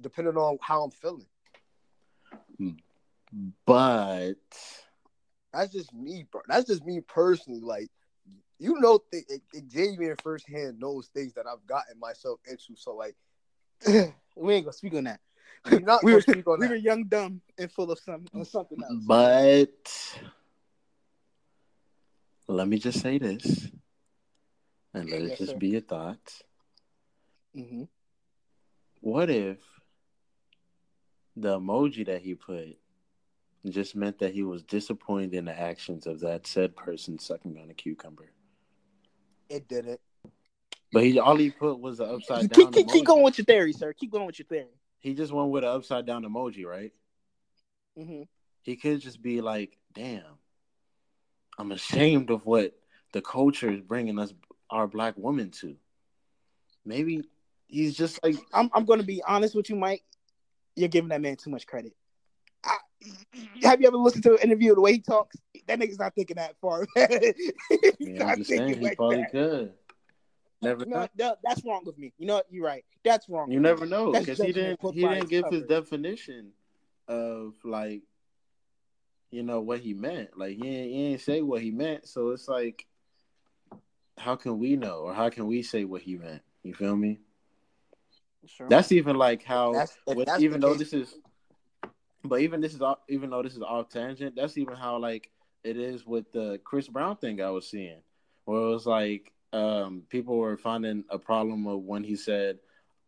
depending on how I'm feeling. but That's just me, bro. That's just me personally. Like, you know, th- Xavier firsthand knows things that I've gotten myself into. So, like, (clears throat) we ain't gonna speak on that. (laughs) you're not we were speak on we that. were young, dumb, and full of some of something else. but let me just say this, and let it just sir. be your thoughts. hmm what if the emoji that he put just meant that he was disappointed in the actions of that said person sucking on a cucumber? It didn't. But he all he put was the upside keep, down. keep, keep emoji. going with your theory, sir. Keep going with your theory. He just went with an upside down emoji, right? hmm He could just be like, "Damn, I'm ashamed of what the culture is bringing us, our black women to." Maybe he's just like, I'm I'm going to be honest with you, Mike. You're giving that man too much credit. I, have you ever listened to an interview the way he talks? That nigga's not thinking that far. (laughs) He's yeah, not I'm just saying, thinking he like probably that. could. Never You know, know. That- that's wrong with me. You know? You're right. That's wrong. You with me. never know because he didn't. He didn't its give his definition of like, you know, what he meant. Like he ain't, he ain't say what he meant. So it's like, how can we know, or how can we say what he meant? You feel me? Sure. That's even like how, That's- with- that's even though case- this is, but even this is off, even though this is off tangent, that's even how like it is with the Chris Brown thing I was seeing, where it was like um people were finding a problem of when he said,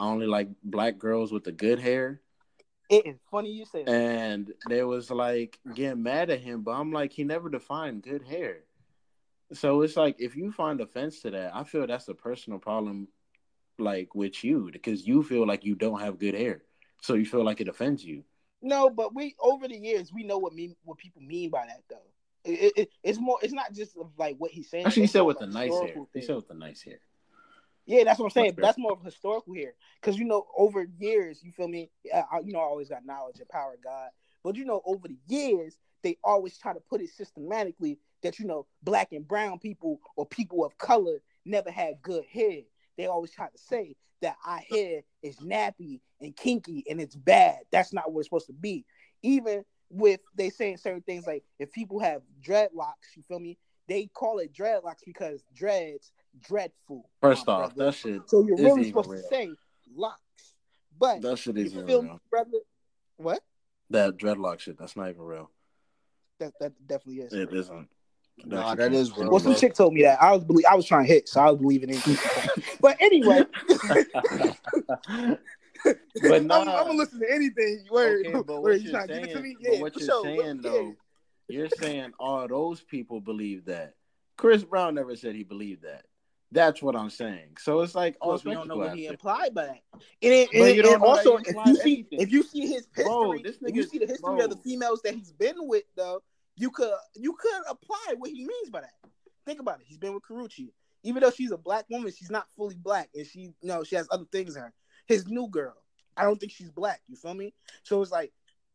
"I only like black girls with the good hair." it is funny you say that. and they was like getting mad at him but i'm like he never defined good hair so it's like if you find offense to that i feel that's a personal problem like with you because you feel like you don't have good hair so you feel like it offends you No, but we over the years we know what mean what people mean by that though. It, it- it- it's more. It's not just like what he's saying. actually he said with the nice hair historical he said with the nice hair Yeah, that's what I'm saying. But that's more of historical here, because you know, over years, you feel me? I- you know, I always got knowledge and power of God, but you know, over the years, they always try to put it systematically that you know, black and brown people or people of color never had good hair. They always try to say that our hair is nappy and kinky and it's bad. That's not what it's supposed to be. Even with they saying certain things like if people have dreadlocks, you feel me? They call it dreadlocks because dreads dreadful. first off brother. that shit So you're really supposed real. to say locks. But that shit isn't feel real me, brother? What? that dreadlock shit that's not even real That that definitely is. it isn't Nah, shit that can't- real, well, some chick told me that. I was believe I was trying to hit, so I was believing anything. she said. but anyway, (laughs) But (laughs) nah. I'm, I'm gonna listen to anything. Where, okay, but (laughs) where what you you're trying to give it saying, but Yeah, what you're sure. saying Yeah. though, you're saying all those people believe that. Chris Brown never said he believed that. That's what I'm saying. So it's like all Because we don't know what he implied by that. And, it, But and, you and know also, if you see anything. if you see his history, Bro, this if you see the history bro. of the females that he's been with, though, you could you could apply what he means by that. Think about it. He's been with Karrueche. Even though she's a black woman, she's not fully black, and she you know she has other things in her. His new girl, I don't think she's black. You feel me? So it's like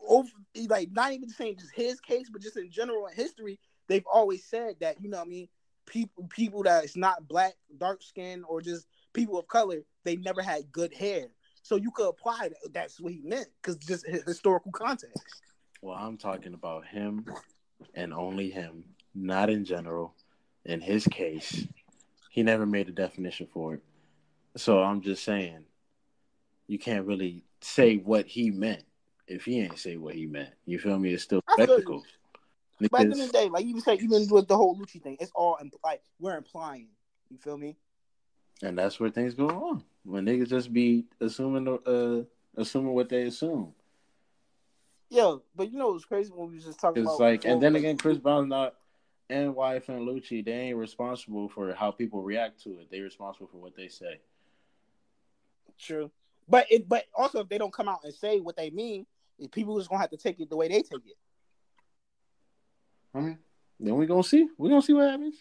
over like not even saying just his case, but just in general in history, they've always said that you know what I mean people people that is not black, dark skin, or just people of color, they never had good hair. So you could apply that. That's what he meant because just hi- historical context. Well, I'm talking about him and only him, not in general. In his case, he never made a definition for it. So I'm just saying, you can't really say what he meant if he ain't say what he meant. You feel me? It's still you. spectacle. But at the end of the day, like even say, even with the whole Lucci thing, it's all impl- like we're implying. You feel me? and that's where things go wrong when niggas just be assuming uh assuming what they assume. Yeah, but you know what's crazy when we was just talking It's about like, and then like, again, Chris Brown's not, and wife and Lucci, they ain't responsible for how people react to it. They responsible for what they say. True. But it but also if they don't come out and say what they mean, people just gonna have to take it the way they take it. I mean, then we gonna see. We gonna see what happens.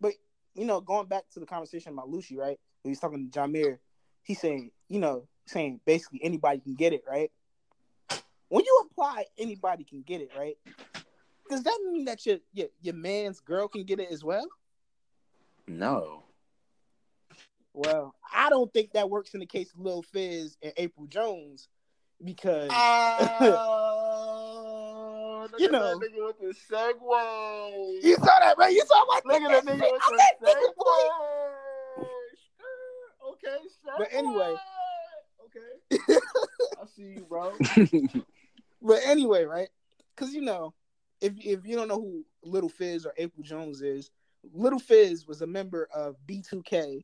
But you know, going back to the conversation about Lucci, right? When he's talking to Jamir, he's saying, you know, saying basically anybody can get it, right? When you apply anybody can get it, right? Does that mean that your your, your man's girl can get it as well? No, Well, I don't think that works in the case of Lil Fizz and April Jones because Oh, (laughs) You know. nigga with the segue. you saw that, right? You saw my Look at that (laughs) nigga with the that nigga, boy. segue. Okay, But anyway. okay. (laughs) I see you, bro. But anyway, right? Because you know, if if you don't know who Little Fizz or April Jones is, Little Fizz was a member of B2K,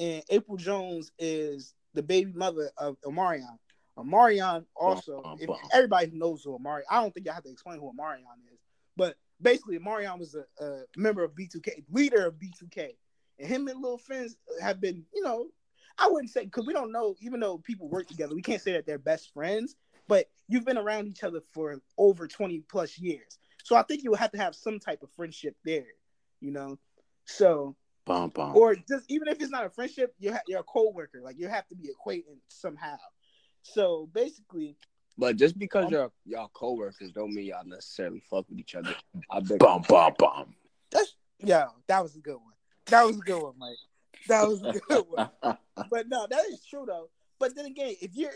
and April Jones is the baby mother of Omarion. Omarion also, Bum, bum, if bum. everybody knows who Omarion, I don't think I have to explain who Omarion is, but basically Omarion was a, a member of B2K, leader of B2K, and him and Lil Fizz have been, you know, I wouldn't say because we don't know, even though people work together, we can't say that they're best friends, but you've been around each other for over 20 plus years. So I think you would have to have some type of friendship there, you know. So Bum, bum. or just even if it's not a friendship, you're ha- you're a co-worker. Like you have to be acquainted somehow. So basically, But just because Um, y'all y'all coworkers don't mean y'all necessarily fuck with each other. I bet. bum, bum, bum. that's yeah, that was a good one. That was a good one, Mike. That was a good one. (laughs) But no, that is true though. But then again, if you're,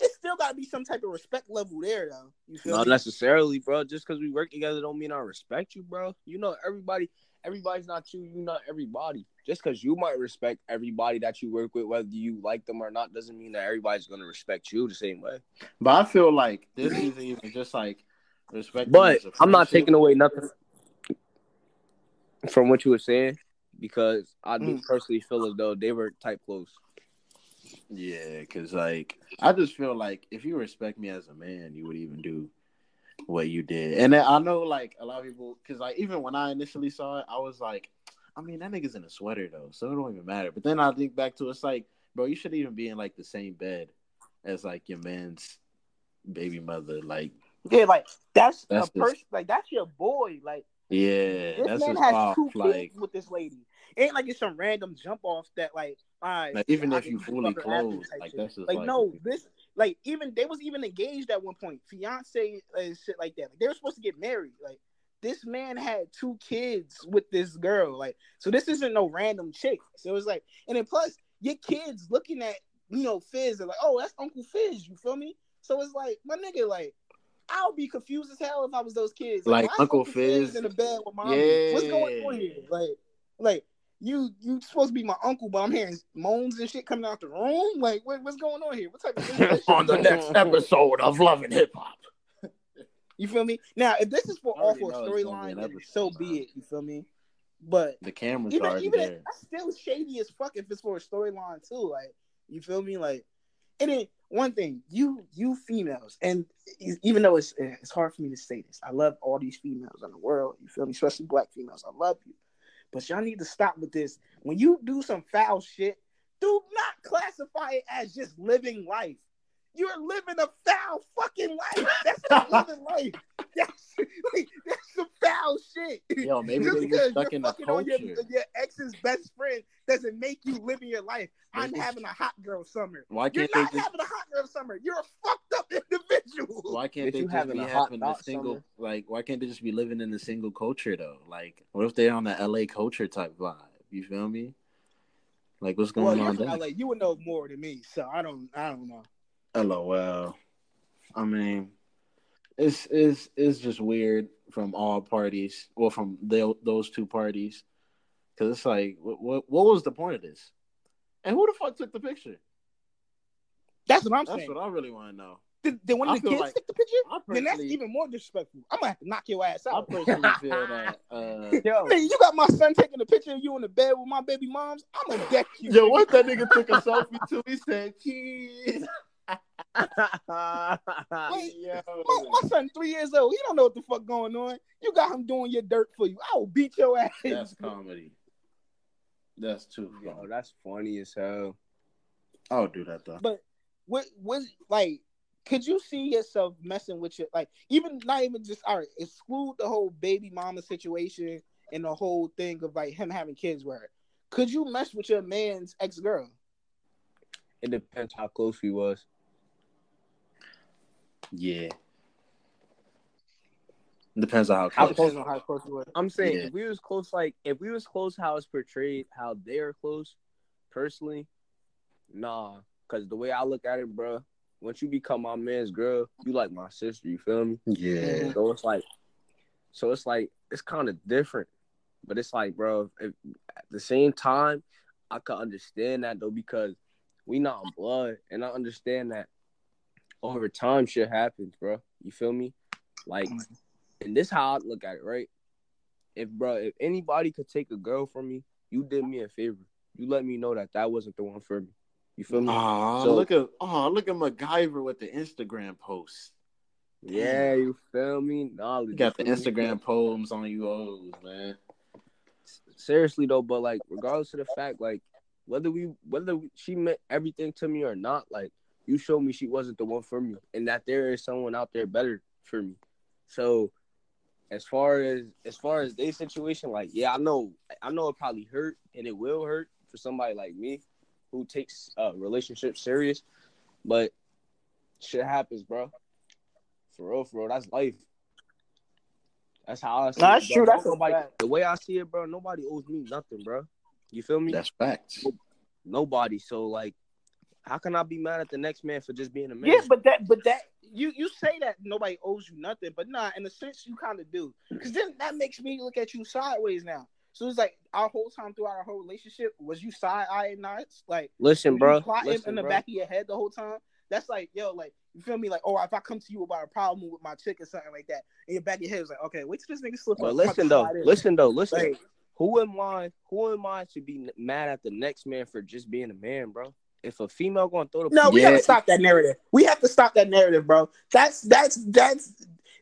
it still got to be some type of respect level there though. You feel Not me? necessarily, bro. Just because we work together don't mean I respect you, bro. You know, everybody, everybody's not you. You not everybody. Just because you might respect everybody that you work with, whether you like them or not, doesn't mean that everybody's gonna respect you the same way. But I feel like this isn't even just like respect. But as a I'm not taking away nothing from what you were saying because I do Mm. personally feel as though they were type close. Yeah, because like I just feel like if you respect me as a man, you would even do what you did. And I know like a lot of people, because like even when I initially saw it, I was like, I mean that nigga's in a sweater though, so it don't even matter. But then I think back to it's like, bro, you should even be in like the same bed as like your man's baby mother. Like, Yeah, like that's, That's a person. Like that's your boy. Like yeah, this that's man has off. two Like, kids with this lady. It ain't like it's some random jump off that like, right, like even I if you fully clothed, like that's just like, like, no, this like even they was even engaged at one point, fiance and shit like that. Like, they were supposed to get married. Like this man had two kids with this girl. Like so, this isn't no random chick. So it was like, and then plus your kids looking at you know Fizz and like, oh, that's Uncle Fizz. You feel me? So it's like my nigga, like. I'll be confused as hell if I was those kids. Like, why is Uncle Fizz- in the bed with mommy. What's going on here? Like, like you you supposed to be my uncle, but I'm hearing moans and shit coming out the room. Like, what, what's going on here? What type of (laughs) on the next episode of Love and Hip Hop. You feel me? Now, if this is for all already for a know it's gonna be storyline, then so be it. You feel me? But The camera's even already even there. if, that's still shady as fuck if it's for a storyline too. Like, you feel me? Like, and then one thing, you you females, and even though it's it's hard for me to say this, I love all these females in the world. You feel me? Especially black females. I love you, but y'all need to stop with this. When you do some foul shit, do not classify it as just living life. You're living a foul fucking life. That's not (laughs) living life. That's like, some foul shit. Yo, (laughs) maybe Just they because get stuck you're in the fucking on your, your ex's best friend doesn't make you living your life. I'm having a hot girl summer. Why You're can't they not just? having a hot girl summer. You're a fucked up (laughs) individual. Why can't Bitch, they just be a having a single? summer. Like, why can't they just be living in the single culture though? Like, what if they're on the LA culture type vibe? You feel me? Like, what's Well, going you're on from there? LA. You would know more than me, so I don't. I don't know. LOL. I mean, it's it's it's just weird from all parties. Well, from the, those two parties, because it's like, what, what what was the point of this? And who the fuck took the picture? That's what I'm That's saying. That's what I really want to know. Did, did one I of the kids like- take the picture? Then that's even more disrespectful. I'm gonna have to knock your ass I out. personally feel (laughs) that. Uh, Yo, Nigga, you got my son taking a picture of you in the bed with my baby moms. I'm gonna deck you. Yo, nigga. what that nigga took a selfie too? He said, "Cheese." (laughs) Wait, Yo. My, my son three years old. He don't know what the fuck going on. You got him doing your dirt for you. I will beat your ass. That's comedy. That's too Yo, funny. that's funny as hell. I'll do that though. But what was like? Could you see yourself messing with your like even not even just all right? Exclude the whole baby mama situation and the whole thing of like him having kids with her. Could you mess with your man's ex girl? It depends how close we was. Yeah. Depends on how How close. close- Depends on how close you were. I'm saying Yeah. if we was close, like if we was close, how it's portrayed, how they are close. Personally, nah, because the way I look at it, bro, once you become my man's girl, you like my sister. You feel me? Yeah. Mm-hmm. So it's like, so it's like it's kind of different, but it's like, bro, if, at the same time, I could understand that though because we not blood, and I understand that over time shit happens, bro. You feel me? Like, and this how I look at it, right? If bro, if anybody could take a girl from me, you did me a favor. You let me know that that wasn't the one for me. You feel me? So- look at oh look at MacGyver with the Instagram posts. Yeah, you feel me? Knowledge. You got the feel me? Instagram poems on you O's, man. seriously though, but like regardless of the fact, like whether we whether she meant everything to me or not, like you showed me she wasn't the one for me, and that there is someone out there better for me. So as far as as far as their situation, like yeah, I know I know it probably hurt and it will hurt for somebody like me who takes uh, a relationship serious, but shit happens, bro. For real, for real, that's life. That's how I see Nah, it. that's bro. true. That's nobody, the way I see it, bro. Nobody owes me nothing, bro. You feel me? That's facts. nobody. So like, how can I be mad at the next man for just being a man? Yeah, but that, but that, you you say that nobody owes you nothing, but nah, in a sense you kind of do, because then that makes me look at you sideways now. So it's like our whole time throughout our whole relationship was you side eyeing us, like listen, bro. plotting Listen, in the bro. back of your head the whole time. That's like, yo, like you feel me? Like, oh, if I come to you about a problem with my chick or something like that, in your back of your head is like, okay, wait till this nigga slip But up. listen though, listen though, listen. Like, Who am I? Who am I to be mad at the next man for just being a man, bro? If a female gonna throw the No, we Yeah. gotta stop that narrative. We have to stop that narrative, bro. That's that's that's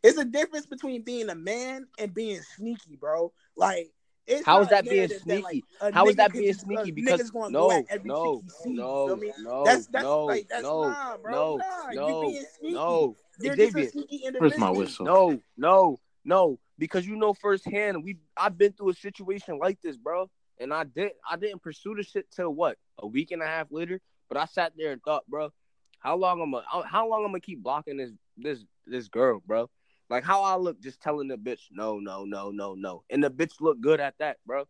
it's a difference between being a man and being sneaky, bro. Like it's How not is a that being narrative that, like, sneaky? a How is nigga that could being just- a sneaky? nigga's Because gonna no, go at every no, chick he see, you no, feel me? no, That's that's no, like that's no, nah, bro. no, nah, no, you being sneaky. no. You're Xavier, just a sneaky Where's individual. my whistle? No, no, no. Because you know firsthand, we I've been through a situation like this, bro. And I did I didn't pursue the shit till what a week and a half later. But I sat there and thought, bro, how long I'm gonna how long I'm gonna keep blocking this this this girl, bro? Like how I look just telling the bitch no, no, no, no, no, and the bitch look good at that, bro.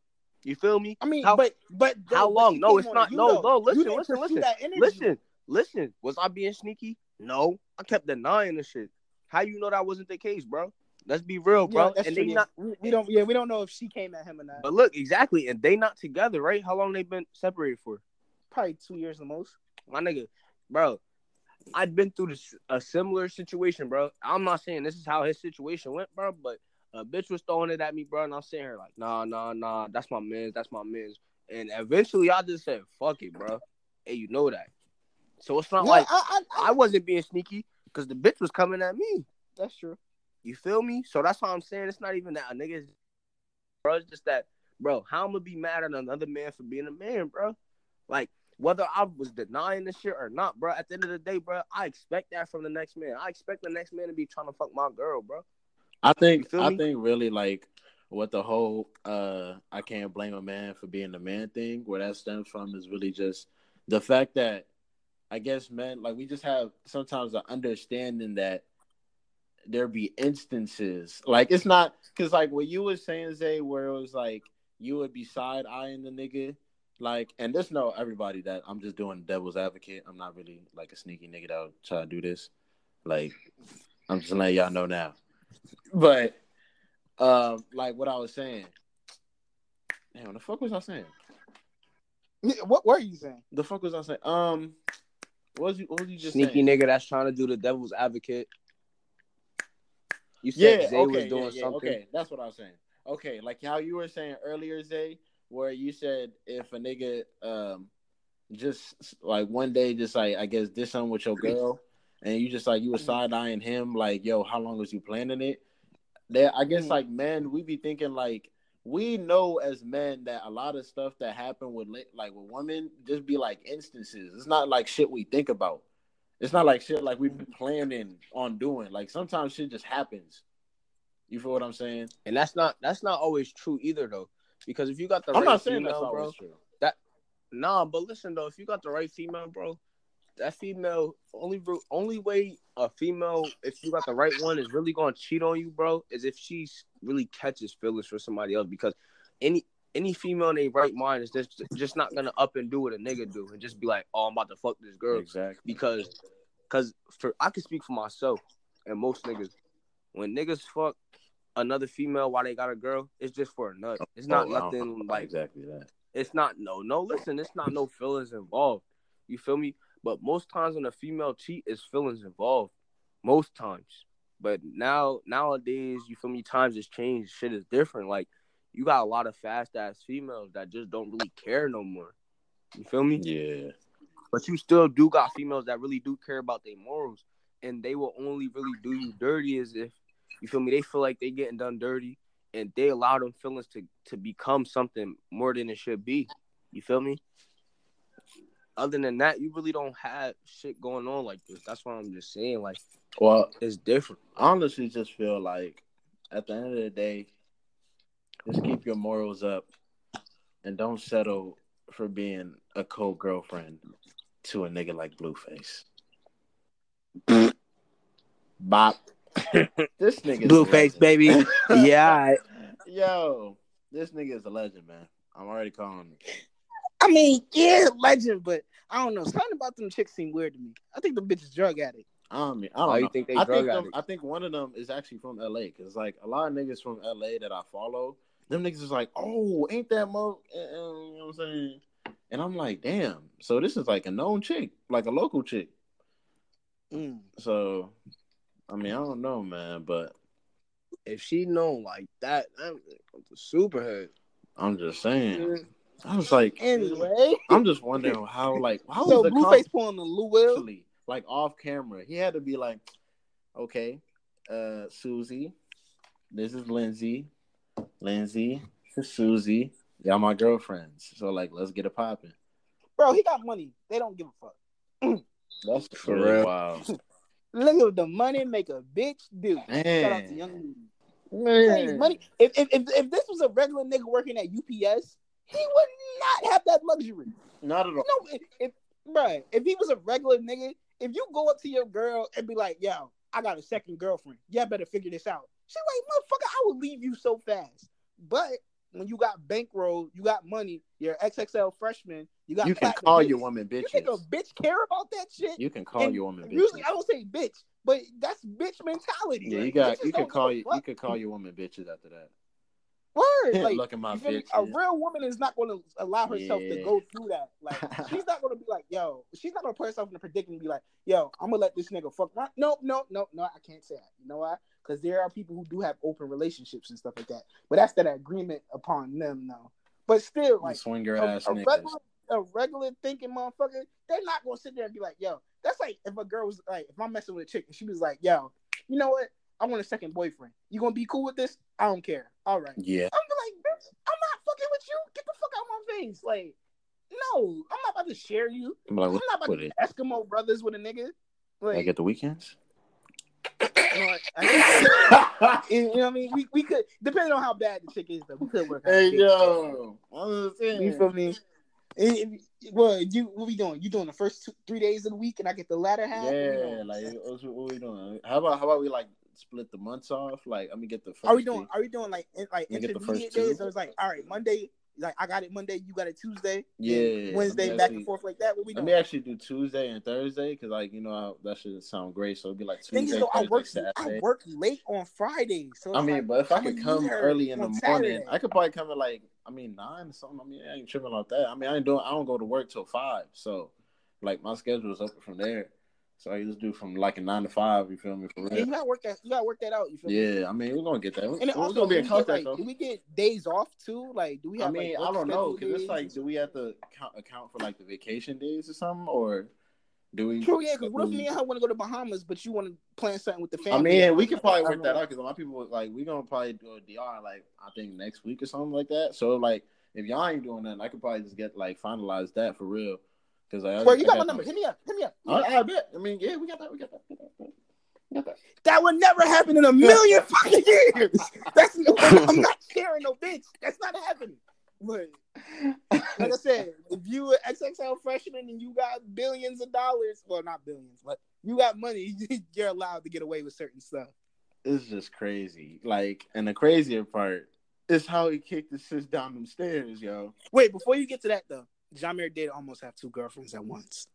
You feel me? I mean, How- but but how long? No, it's not- no, no, listen, listen, listen. Listen, listen. Was I being sneaky? No, I kept denying the shit. How you know that wasn't the case, bro? Let's be real, bro. Yeah, and they not. we, we don't yeah we don't know if she came at him or not. But look, exactly, and they not together, right? How long they been separated for? Probably two years the most. My nigga, bro. I've been through this, a similar situation, bro. I'm not saying this is how his situation went, bro, but a bitch was throwing it at me, bro, and I'm sitting here like, nah, nah, nah, that's my man's, that's my man's. And eventually I just said, fuck it, bro. Hey, you know that. So it's not No, like I, I, I wasn't being sneaky because the bitch was coming at me. that's true. You feel me? So that's why I'm saying it's not even that a nigga bro. It's just that, bro. How I'm gonna be mad at another man for being a man, bro? Like whether I was denying this shit or not, bro. At the end of the day, bro, I expect that from the next man. I expect the next man to be trying to fuck my girl, bro. I think I think really like what the whole uh I can't blame a man for being a man thing, where that stems from is really just the fact that I guess men like we just have sometimes an understanding that there be instances like it's not because like what you was saying Zay where it was like you would be side eyeing the nigga like and this know everybody that I'm just doing devil's advocate I'm not really like a sneaky nigga that would try to do this like I'm just letting y'all know now but um like what I was saying damn what the fuck was I saying What were you saying? the fuck was I saying um what was you what was you just Sneaky saying? nigga that's trying to do the devil's advocate. You said Yeah, Zay okay, was doing yeah, yeah, something. okay, that's what I was saying. Okay, like how you were saying earlier, Zay, where you said if a nigga um just like one day just like I guess did something with your (clears throat) girl and you just like you were side eyeing him like yo how long was you planning it? There, I guess Mhm. like men we be thinking like we know as men that a lot of stuff that happen with like with women just be like instances. It's not like shit we think about. It's not like shit like we've been planning on doing. Like sometimes shit just happens. You feel what I'm saying? And that's not that's not always true either though. Because if you got the I'm right not saying female, that's bro, true. Nah, but listen though, if you got the right female, bro, that female only only way a female, if you got the right one, is really gonna cheat on you, bro, is if she really catches feelings for somebody else. Because any any female in their right mind is just just not gonna up and do what a nigga do and just be like, oh, I'm about to fuck this girl. Exactly. because because for I can speak for myself and most niggas. When niggas fuck another female while they got a girl, it's just for a nut. It's not Oh, nothing like exactly that. it's not no no listen it's not no feelings involved. You feel me? But most times when a female cheat is feelings involved. Most times. But now nowadays you feel me? Times has changed. Shit is different. Like you got a lot of fast ass females that just don't really care no more you feel me Yeah. But you still do got females that really do care about their morals, and they will only really do you dirty as if you feel me. They feel like they getting done dirty, and they allow them feelings to to become something more than it should be. You feel me? Other than that, you really don't have shit going on like this. That's what I'm just saying. Like Well, it's different. I honestly just feel like at the end of the day, just keep your morals up and don't settle for being a cold girlfriend to a nigga like Blueface. (laughs) Bop. (laughs) this nigga Blueface, baby. (laughs) yeah. Yo, this nigga is a legend, man. I'm already calling him. I mean, yeah, legend, but I don't know. Something about them chicks seem weird to me. I think the bitch is drug addict. I mean, I oh, don't Why know. you think they I drug think them. I think one of them is actually from LA because like a lot of niggas from LA that I follow, them niggas is like, oh, ain't that mo? uh, uh," You know what I'm saying? And I'm like, damn. So this is like a known chick, like a local chick. Mm. So, I mean, I don't know, man, but If she known like that, I'm the superhead. I'm just saying. I was like, Anyway, I'm just wondering how, like, how so was the Blueface pulling the Lou Will. like off camera. He had to be like, okay, uh, Susie, this is Lindsay. Lindsay, Susie. Y'all my girlfriends. So like let's get it popping. Bro, he got money. They don't give a fuck. (clears throat) That's For really real. wild. Look at the money make a bitch do. Shout out to Young Nudy. Man. money. If, if if if this was a regular nigga working at UPS, he would not have that luxury. Not at all. No, if, if bruh, if he was a regular nigga, if you go up to your girl and be like, "Yo, I got a second girlfriend. Yeah, better figure this out." She's like, "Motherfucker, I will leave you so fast." But when you got bankroll, you got money, you're XXL freshman, you got You can call your woman bitches. You think a bitch care about that shit? You can call And your woman bitches. Usually, I don't say bitch, but that's bitch mentality. Yeah, you got you can call you you can call your woman bitches after that. Word, (laughs) like Look at my bitch. a real woman is not going to allow herself to go through that. Like (laughs) she's not going to be like, yo, she's not going to put herself in a predicament and be like, yo, I'm gonna let this nigga fuck. My... No, no, no, no, I can't say that. You know why? Because there are people who do have open relationships and stuff like that. But that's that agreement upon them, though. But still, like Swing your a, ass a regular, a regular thinking motherfucker, they're not gonna sit there and be like, yo, that's like if a girl was like, if I'm messing with a chick and she was like, yo, you know what? I want a second boyfriend. You gonna be cool with this? I don't care. All right. Yeah. I'm like, bitch, I'm not fucking with you. Get the fuck out of my face. Like, no, I'm not about to share you. I'm like, I'm not about to it? Eskimo brothers with a nigga. Like, Like at the weekends? You know, what? I- you know what I mean? We, we could, depending on how bad the chick is, though, we could work out. Hey a yo, I'm just saying. You feel me? If- if- well, you what we doing? You doing the first two, three days of the week, and I get the latter half. What we Yeah, like what's- what we doing? How about how about we like split the months off? Like, let me get the. First are we doing? day. Are we doing like in- like Let me get the intermediate first two. days? Or it's like, all right, Monday, like I got it Monday, you got it Tuesday, Yeah, Wednesday, back actually- and forth like that. What we Let me actually do Tuesday and Thursday because, like, you know, how, that should sound great. So it'd be like Thing Tuesday, is, though, I Thursday, work Saturday. I work late on Friday, so I mean, like, but if I could come early in the morning, Saturday. I could probably come at like, I mean, nine or something. I mean, I ain't tripping like that. I mean, I ain't doing, I don't go to work till five, so like my schedule is open from there. So I just do from like a nine to five. You feel me? For yeah, real. you gotta work that. You gotta work that out. You feel me? Yeah, I mean, we're gonna get that. We're, And we're also, gonna be do in we, get, contact like, though. do we get days off too? Like, do we I mean, like, I don't know because it's like, do we have to count, account for like the vacation days or something, or do we? True, yeah. Because what if me and her want to go to Bahamas, but you want to plan something with the family? I mean, we could probably work that out because a lot of people like we're gonna probably do a DR like I think next week or something like that. So like if y'all ain't doing that, I could probably just get like finalize that for real. Because I, Where you I got my number? that. Hit me up. Hit me up. I, I bet. I mean, yeah, we got that. We got that. We got that. We got that. That would never happen in a million (laughs) fucking years. That's no, I'm not sharing no bitch. That's not happening. But like I said, if you an XXL freshman and you got billions of dollars, well, not billions, but you got money, (laughs) you're allowed to get away with certain stuff. It's just crazy. Like, and the crazier part is how he kicked the sis down them stairs, yo. Wait, before you get to that though, John Mayer did almost have two girlfriends at once.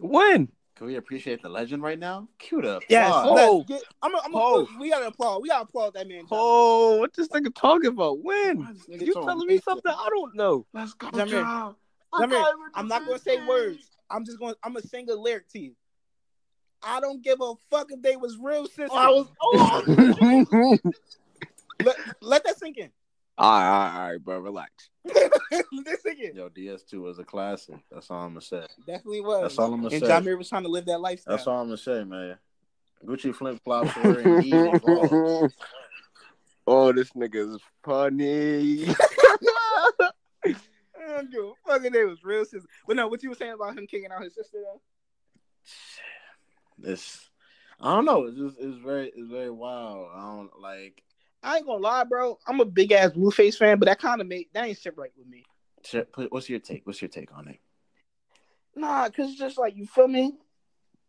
When? Can we appreciate the legend right now? Cue up. Yes, Oh. get, I'm, a, I'm a, Oh. we gotta applaud. We gotta applaud that man. John Mayer. Oh, what this nigga talking about? When? Why You telling me something I don't know? Let's go, Come here. John. Come here. Okay, I'm not gonna say words. I'm just going. to I'm gonna sing a lyric to you. I don't give a fuck if they was real oh, sisters. Oh, I was. (laughs) Oh, let, let that sink in. All right, all right, all right, bro. Relax. (laughs) this again. Yo, DS2 was a classic. That's all I'm gonna say. Definitely was. That's all I'm gonna and say. John Mayer was trying to live that lifestyle. That's all I'm gonna say, man. Gucci flip flops were indeed involved. oh, this nigga is funny. (laughs) I don't give a fucking it was real sister. But no, what you were saying about him kicking out his sister though? This, I don't know. It's just it's very it's very wild. I don't like. I ain't gonna lie, bro. I'm a big ass Blueface fan, but that kind of made that ain't sit right with me. What's your take? What's your take on it? Nah, cause it's just like you feel me.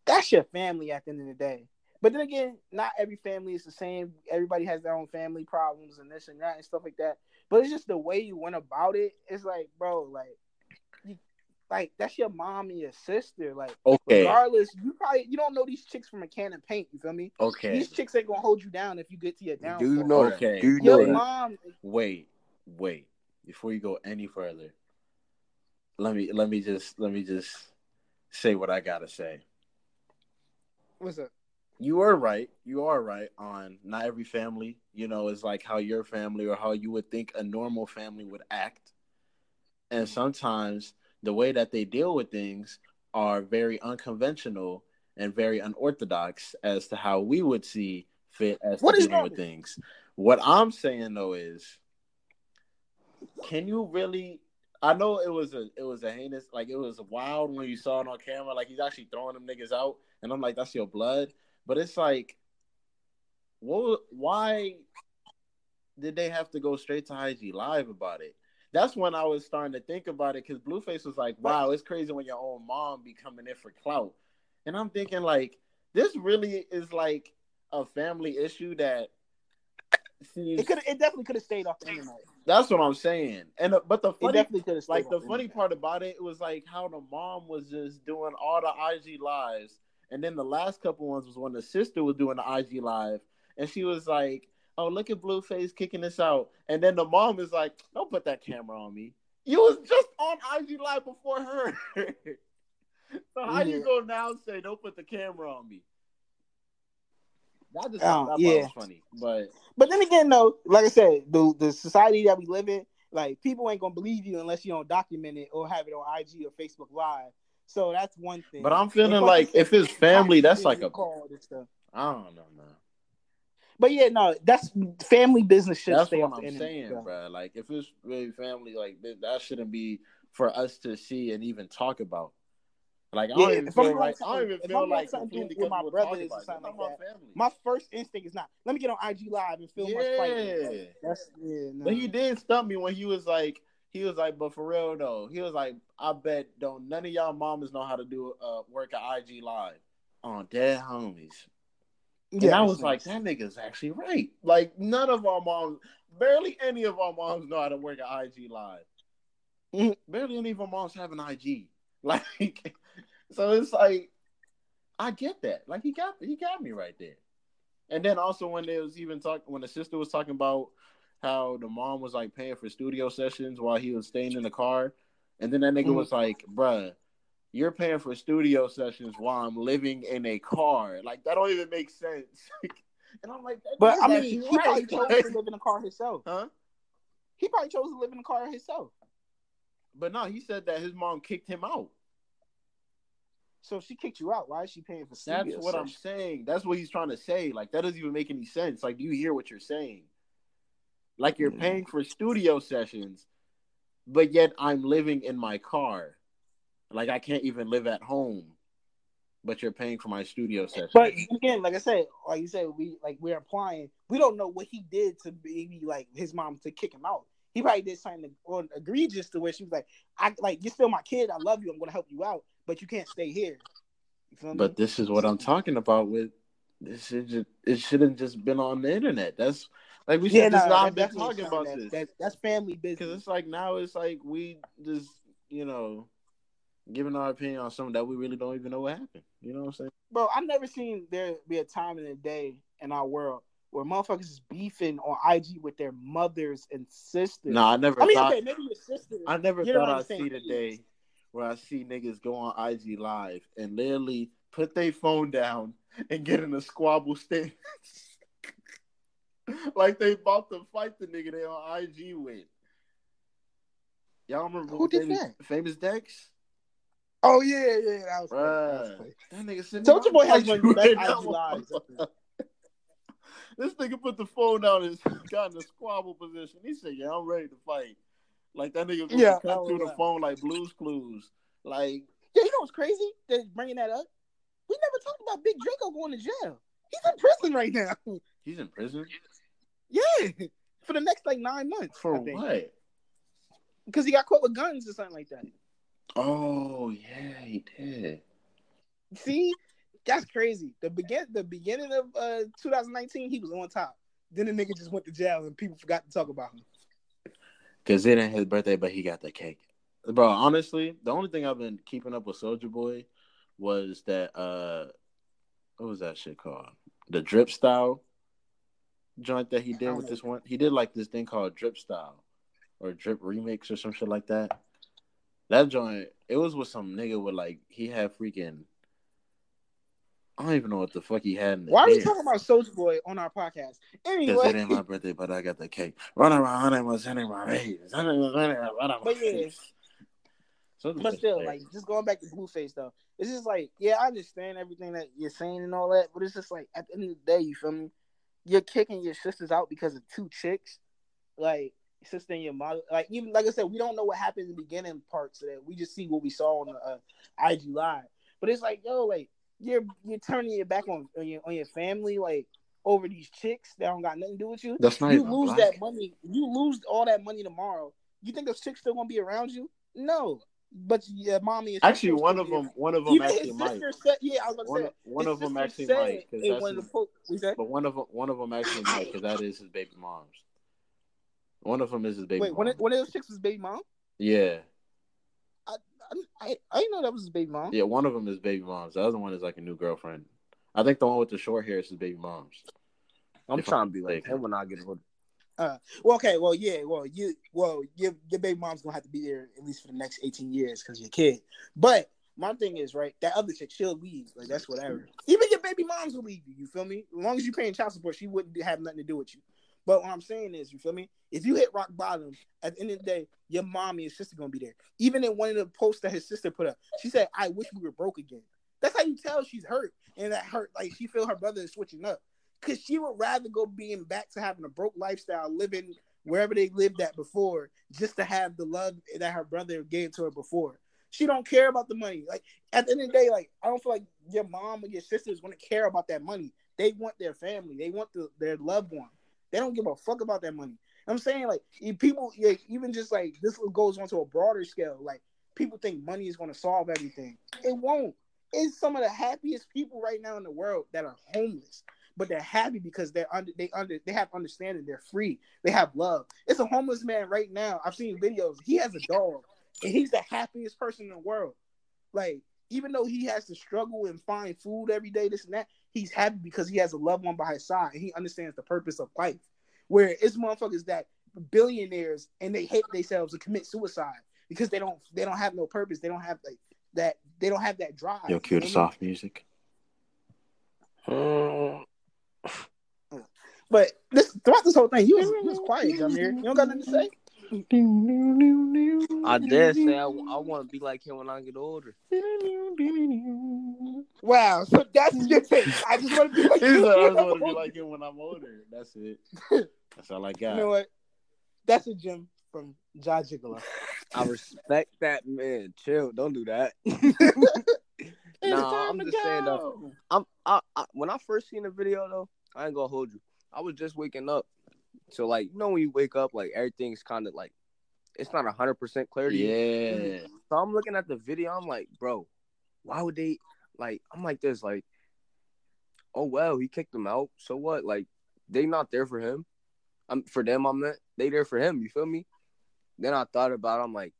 That's your family at the end of the day. But then again, not every family is the same. Everybody has their own family problems and this and that and stuff like that. But it's just the way you went about it. It's like, bro, like, like that's your mom and your sister. Like, Okay, regardless, you probably you don't know these chicks from a can of paint. You feel me? okay. These chicks ain't gonna hold you down if you get to your downfall. Do you know? Okay. Do you know? Your that? mom, Wait, wait. Before you go any further, let me let me just let me just say what I gotta say. what's up? You are right. You are right on not every family, you know, is like how your family or how you would think a normal family would act. And mm-hmm. sometimes the way that they deal with things are very unconventional and very unorthodox as to how we would see fit as What dealing with things. What I'm saying though is can you really I know it was a it was a heinous like it was wild when you saw it on camera like he's actually throwing them niggas out and I'm like that's your blood. But it's like what why did they have to go straight to IG live about it that's when I was starting to think about it because Blueface was like wow it's crazy when your own mom be coming in for clout and I'm thinking like this really is like a family issue that seems It could it definitely could have stayed off the internet. that's what I'm saying. And uh, but the It funny, definitely could have stayed like the funny part about it, it was like how the mom was just doing all the IG lives, and then the last couple ones was when the sister was doing the IG live, and she was like, "Oh, look at Blueface kicking this out," and then the mom is like, "Don't put that camera on me. You was just on IG live before her." (laughs) so how you Yeah. go now say, "Don't put the camera on me"? That just Oh, that yeah. was funny, but But then again, though, like I said, the the society that we live in, like people ain't gonna believe you unless you don't document it or have it on IG or Facebook Live. So that's one thing. but I'm feeling like if it's (laughs) family, that's like a. I don't know, man. But yeah, no, that's family business should That's stay what I'm internet. saying, bro. bro. Like, if it's really family, like that, that shouldn't be for us to see and even talk about. Like, I don't Yeah, even if I'm feel like I don't even feel like something with my brothers or something like family. My first instinct is not let me get on IG Live and film fight. yeah, That's yeah, no. but he did stump me when he was like, he was like, but for real though, he was like, I bet don't none of y'all mamas know how to do uh work at IG live on dead homies. And yeah, I was like, that nigga's actually right. Like none of our moms, barely any of our moms know how to work an IG Live. Mhm. Barely any of our moms have an IG. (laughs) Like, so it's like, I get that. Like he got he got me right there. And then also when there was even talking, when the sister was talking about how the mom was like paying for studio sessions while he was staying in the car, and then that nigga Mhm. was like, "Bruh, you're paying for studio sessions while I'm living in a car. Like that don't even make sense." (laughs) and I'm like, that But I mean, he probably chose to live in a car himself. huh? He probably chose to live in a car himself. But no, he said that his mom kicked him out. So if she kicked you out, why is she paying for That's what I'm saying. That's what he's trying to say. Like that doesn't even make any sense. Like, do you hear what you're saying? Like you're Yeah. paying for studio sessions, but yet I'm living in my car. Like I can't even live at home, but you're paying for my studio sessions. But again, like I said, like you said, we like we're applying. we don't know what he did to maybe like his mom to kick him out. He probably did something or egregious to where she was like, "I like you're still my kid. I love you. I'm gonna help you out, but you can't stay here." You feel me? But this is what I'm talking about. With this, just, it shouldn't just been on the internet. That's like we should yeah, just no, not been talking about that- this. that- that's family business. Because it's like now it's like we just you know giving our opinion on something that we really don't even know what happened. You know what I'm saying? Bro, I've never seen there be a time in the day in our world where motherfuckers is beefing on IG with their mothers and sisters. No, I never I mean, thought. okay, maybe your sister. I never thought I'd see the day where I see niggas go on IG live and literally put their phone down and get in a squabble stance. (laughs) like they about to fight the nigga they on IG with. Y'all remember Who did famous, that? famous Dex? Oh yeah, yeah, that was, funny. that was Bruh. That nigga sitting Soulja on Boy has one of the best (laughs) with IG that lives. motherfucker. (laughs) This nigga put the phone down and (laughs) got in a squabble position. He said, "Yeah, I'm ready to fight." Like that nigga Yeah, yeah, cut through the phone like Blues Clues. Like Yeah, you know what's crazy? That bringing that up. We never talked about Big Draco going to jail. He's in prison right now. he's in prison Yeah, for the next like nine months. for what? Because he got caught with guns or something like that. Oh yeah, he did. See, that's crazy. The begin the beginning of uh 2019, he was on top. Then the nigga just went to jail and people forgot to talk about him. Cause it ain't his birthday, but he got the cake. Bro, honestly, the only thing I've been keeping up with Soulja Boy was that uh what was that shit called? The drip style joint that he did with this one. He did like this thing called drip style or drip remix or some shit like that. That joint, it was with some nigga with like he had freaking I don't even know what the fuck he had in Why are we talking about Soulja Boy on our podcast? Anyway, Because it ain't my birthday, but I got the cake. Run around, honey, was sending my babies. Honey was my- run around. But yeah. Something but still, like just going back to Blueface though, it's just like, yeah, I understand everything that you're saying and all that, but it's just like at the end of the day, you feel me? You're kicking your sisters out because of two chicks, like sister and your mother. Like even like I said, we don't know what happened in the beginning parts of that. We just see what we saw on the uh, IG live. But it's like, yo, like you're you're turning your back on, on your on your family, like over these chicks that don't got nothing to do with you. That's not you lose black. that money. You lose all that money tomorrow. You think those chicks still gonna be around you? No. But yeah, mommy and Actually, one of be them, one of them even actually might. said, "Yeah, I was gonna say." one his of them actually might, because that's one of his, the po- but one of them, one of them actually might, because that is his baby mom's. One of them is his baby wait, mom. one of, one of those chicks was baby mom. yeah, I, I I didn't know that was his baby mom. yeah, one of them is baby mom's. The other one is like a new girlfriend. I think the one with the short hair is his baby mom's. I'm If trying I'm to be like mistaken. him when I get older. Uh, well, okay, well, yeah, well, you, well, your your baby mom's gonna have to be there at least for the next eighteen years because you're a kid. But my thing is, right, that other chick, she'll leave. Like that's whatever. Even your baby moms will leave you. You feel me? As long as you're paying child support, she wouldn't have nothing to do with you. But what I'm saying is, you feel me? If you hit rock bottom, at the end of the day, your mommy and sister gonna be there. Even in one of the posts that his sister put up, she said, "I wish we were broke again." That's how you tell she's hurt, and that hurt like she feel her brother is switching up, because she would rather go being back to having a broke lifestyle, living wherever they lived at before, just to have the love that her brother gave to her before. She don't care about the money. Like at the end of the day, like I don't feel like your mom or your sisters gonna care about that money. They want their family. They want the, their loved one. They don't give a fuck about that money. I'm saying like people, yeah, even just like this goes on to a broader scale. Like people think money is going to solve everything. It won't. It's some of the happiest people right now in the world that are homeless, but they're happy because they're under they under they have understanding. They're free. They have love. It's a homeless man right now. I've seen videos. He has a dog, and he's the happiest person in the world. Like even though he has to struggle and find food every day, this and that, he's happy because he has a loved one by his side and he understands the purpose of life. Where it's motherfuckers that billionaires and they hate themselves and commit suicide because they don't they don't have no purpose. They don't have like that they don't have that drive. Yo, cue the You know what I soft music. But this throughout this whole thing, you was, you was quiet, Jamir. You don't got nothing to say. I dare say I, I want to be like him when I get older. Wow, so that's (laughs) your take. I just want to be like He said, you. I just want to be like him when I'm older. That's it. That's all I got. You know what? That's a gem from Ja Gigolo. I respect that man. Chill, don't do that. (laughs) (laughs) It's Nah, time I'm to just saying though. I'm I, I when I first seen the video though, I ain't gonna hold you. I was just waking up, so like you know when you wake up, like everything's kind of like it's not hundred percent clear to you. Yeah. So I'm looking at the video. I'm like, bro, why would they like? I'm like this, like, oh well, he kicked them out. So what? Like, they not there for him. I'm for them. I'm not. They there for him. You feel me? Then I thought about. It, I'm like,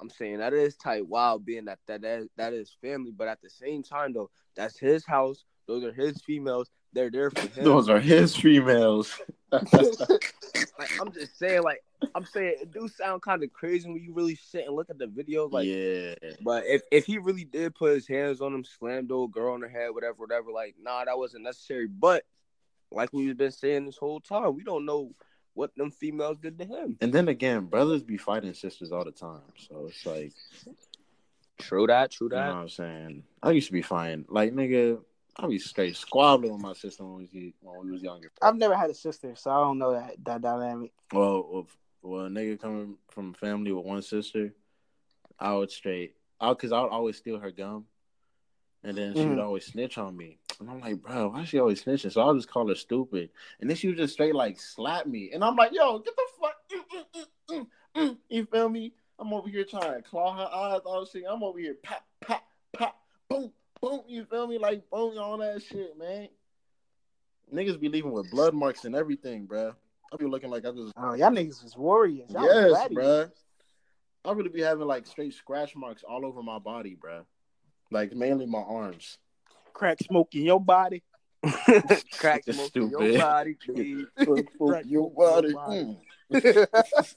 I'm saying that is tight. Wow, being that that that is, that is family, but at the same time though, that's his house. Those are his females. They're there for him. Those are his females. (laughs) like I'm just saying, like I'm saying, it do sound kind of crazy when you really sit and look at the video. Like, yeah. But if, if he really did put his hands on him, slammed old girl on her head, whatever, whatever, like, nah, that wasn't necessary. But like we've been saying this whole time, we don't know what them females did to him. And then again, brothers be fighting sisters all the time. So it's like, True that, true you know that. what I'm saying? I used to be fine. Like, nigga, I be straight squabbling with my sister when we, when we was younger. I've never had a sister, so I don't know that that dynamic. Well, well, a nigga coming from a family with one sister, I would straight, I because I would always steal her gum, and then she would Mhm. always snitch on me, and I'm like, bro, why she always snitching? So I'll just call her stupid, and then she would just straight like slap me, and I'm like, yo, get the fuck, mm, mm, mm, mm, mm. you feel me? I'm over here trying to claw her eyes, all shit. I'm over here, pop, pop, pop, boom, boom. You feel me? Like boom, all that shit, man. Niggas be leaving with blood marks and everything, bro. I be looking like I just Oh, y'all niggas was warriors. Y'all was Yes, gladiators. bruh. I really be having like straight scratch marks all over my body, bruh. Like mainly my arms. Crack smoke in your body. (laughs) Crack Just (laughs) smoke in your body, please. Crack your smoke your body. body. Mm. (laughs)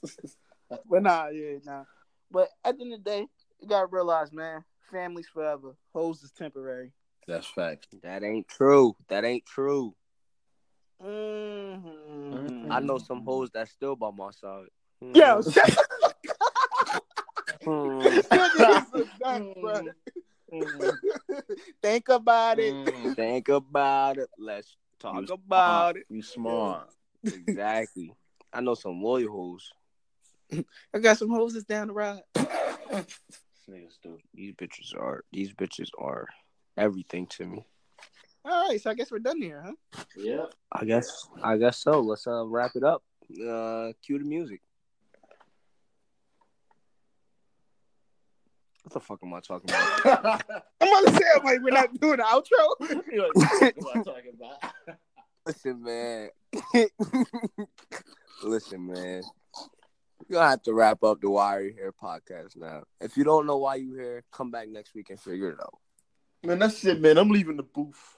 But nah, yeah, nah. But at the end of the day, you gotta realize, man, families forever. Hoes is temporary. That's fact. That ain't true. That ain't true. Mm-hmm. I know some hoes that's still by my side. Yo, shut. Niggas is nuts, bro. Think about it. Mm. Think about it. Let's talk You about it. You smart. Exactly. I know some loyal hoes. I got some hoses down the ride. This nigga stupid. These bitches are these bitches are everything to me. All right, so I guess we're done here, huh? Yeah. I guess I guess so. Let's uh wrap it up. Uh cue the music. What the fuck am I talking about? (laughs) I'm gonna say, I'm like, we're not doing the outro. You (laughs) know what I'm talking about. Listen, man. (laughs) Listen, man. You're gonna have to wrap up the Why Are You Here podcast now. If you don't know why you here, come back next week and figure it out. Man, that's it, man. I'm leaving the booth.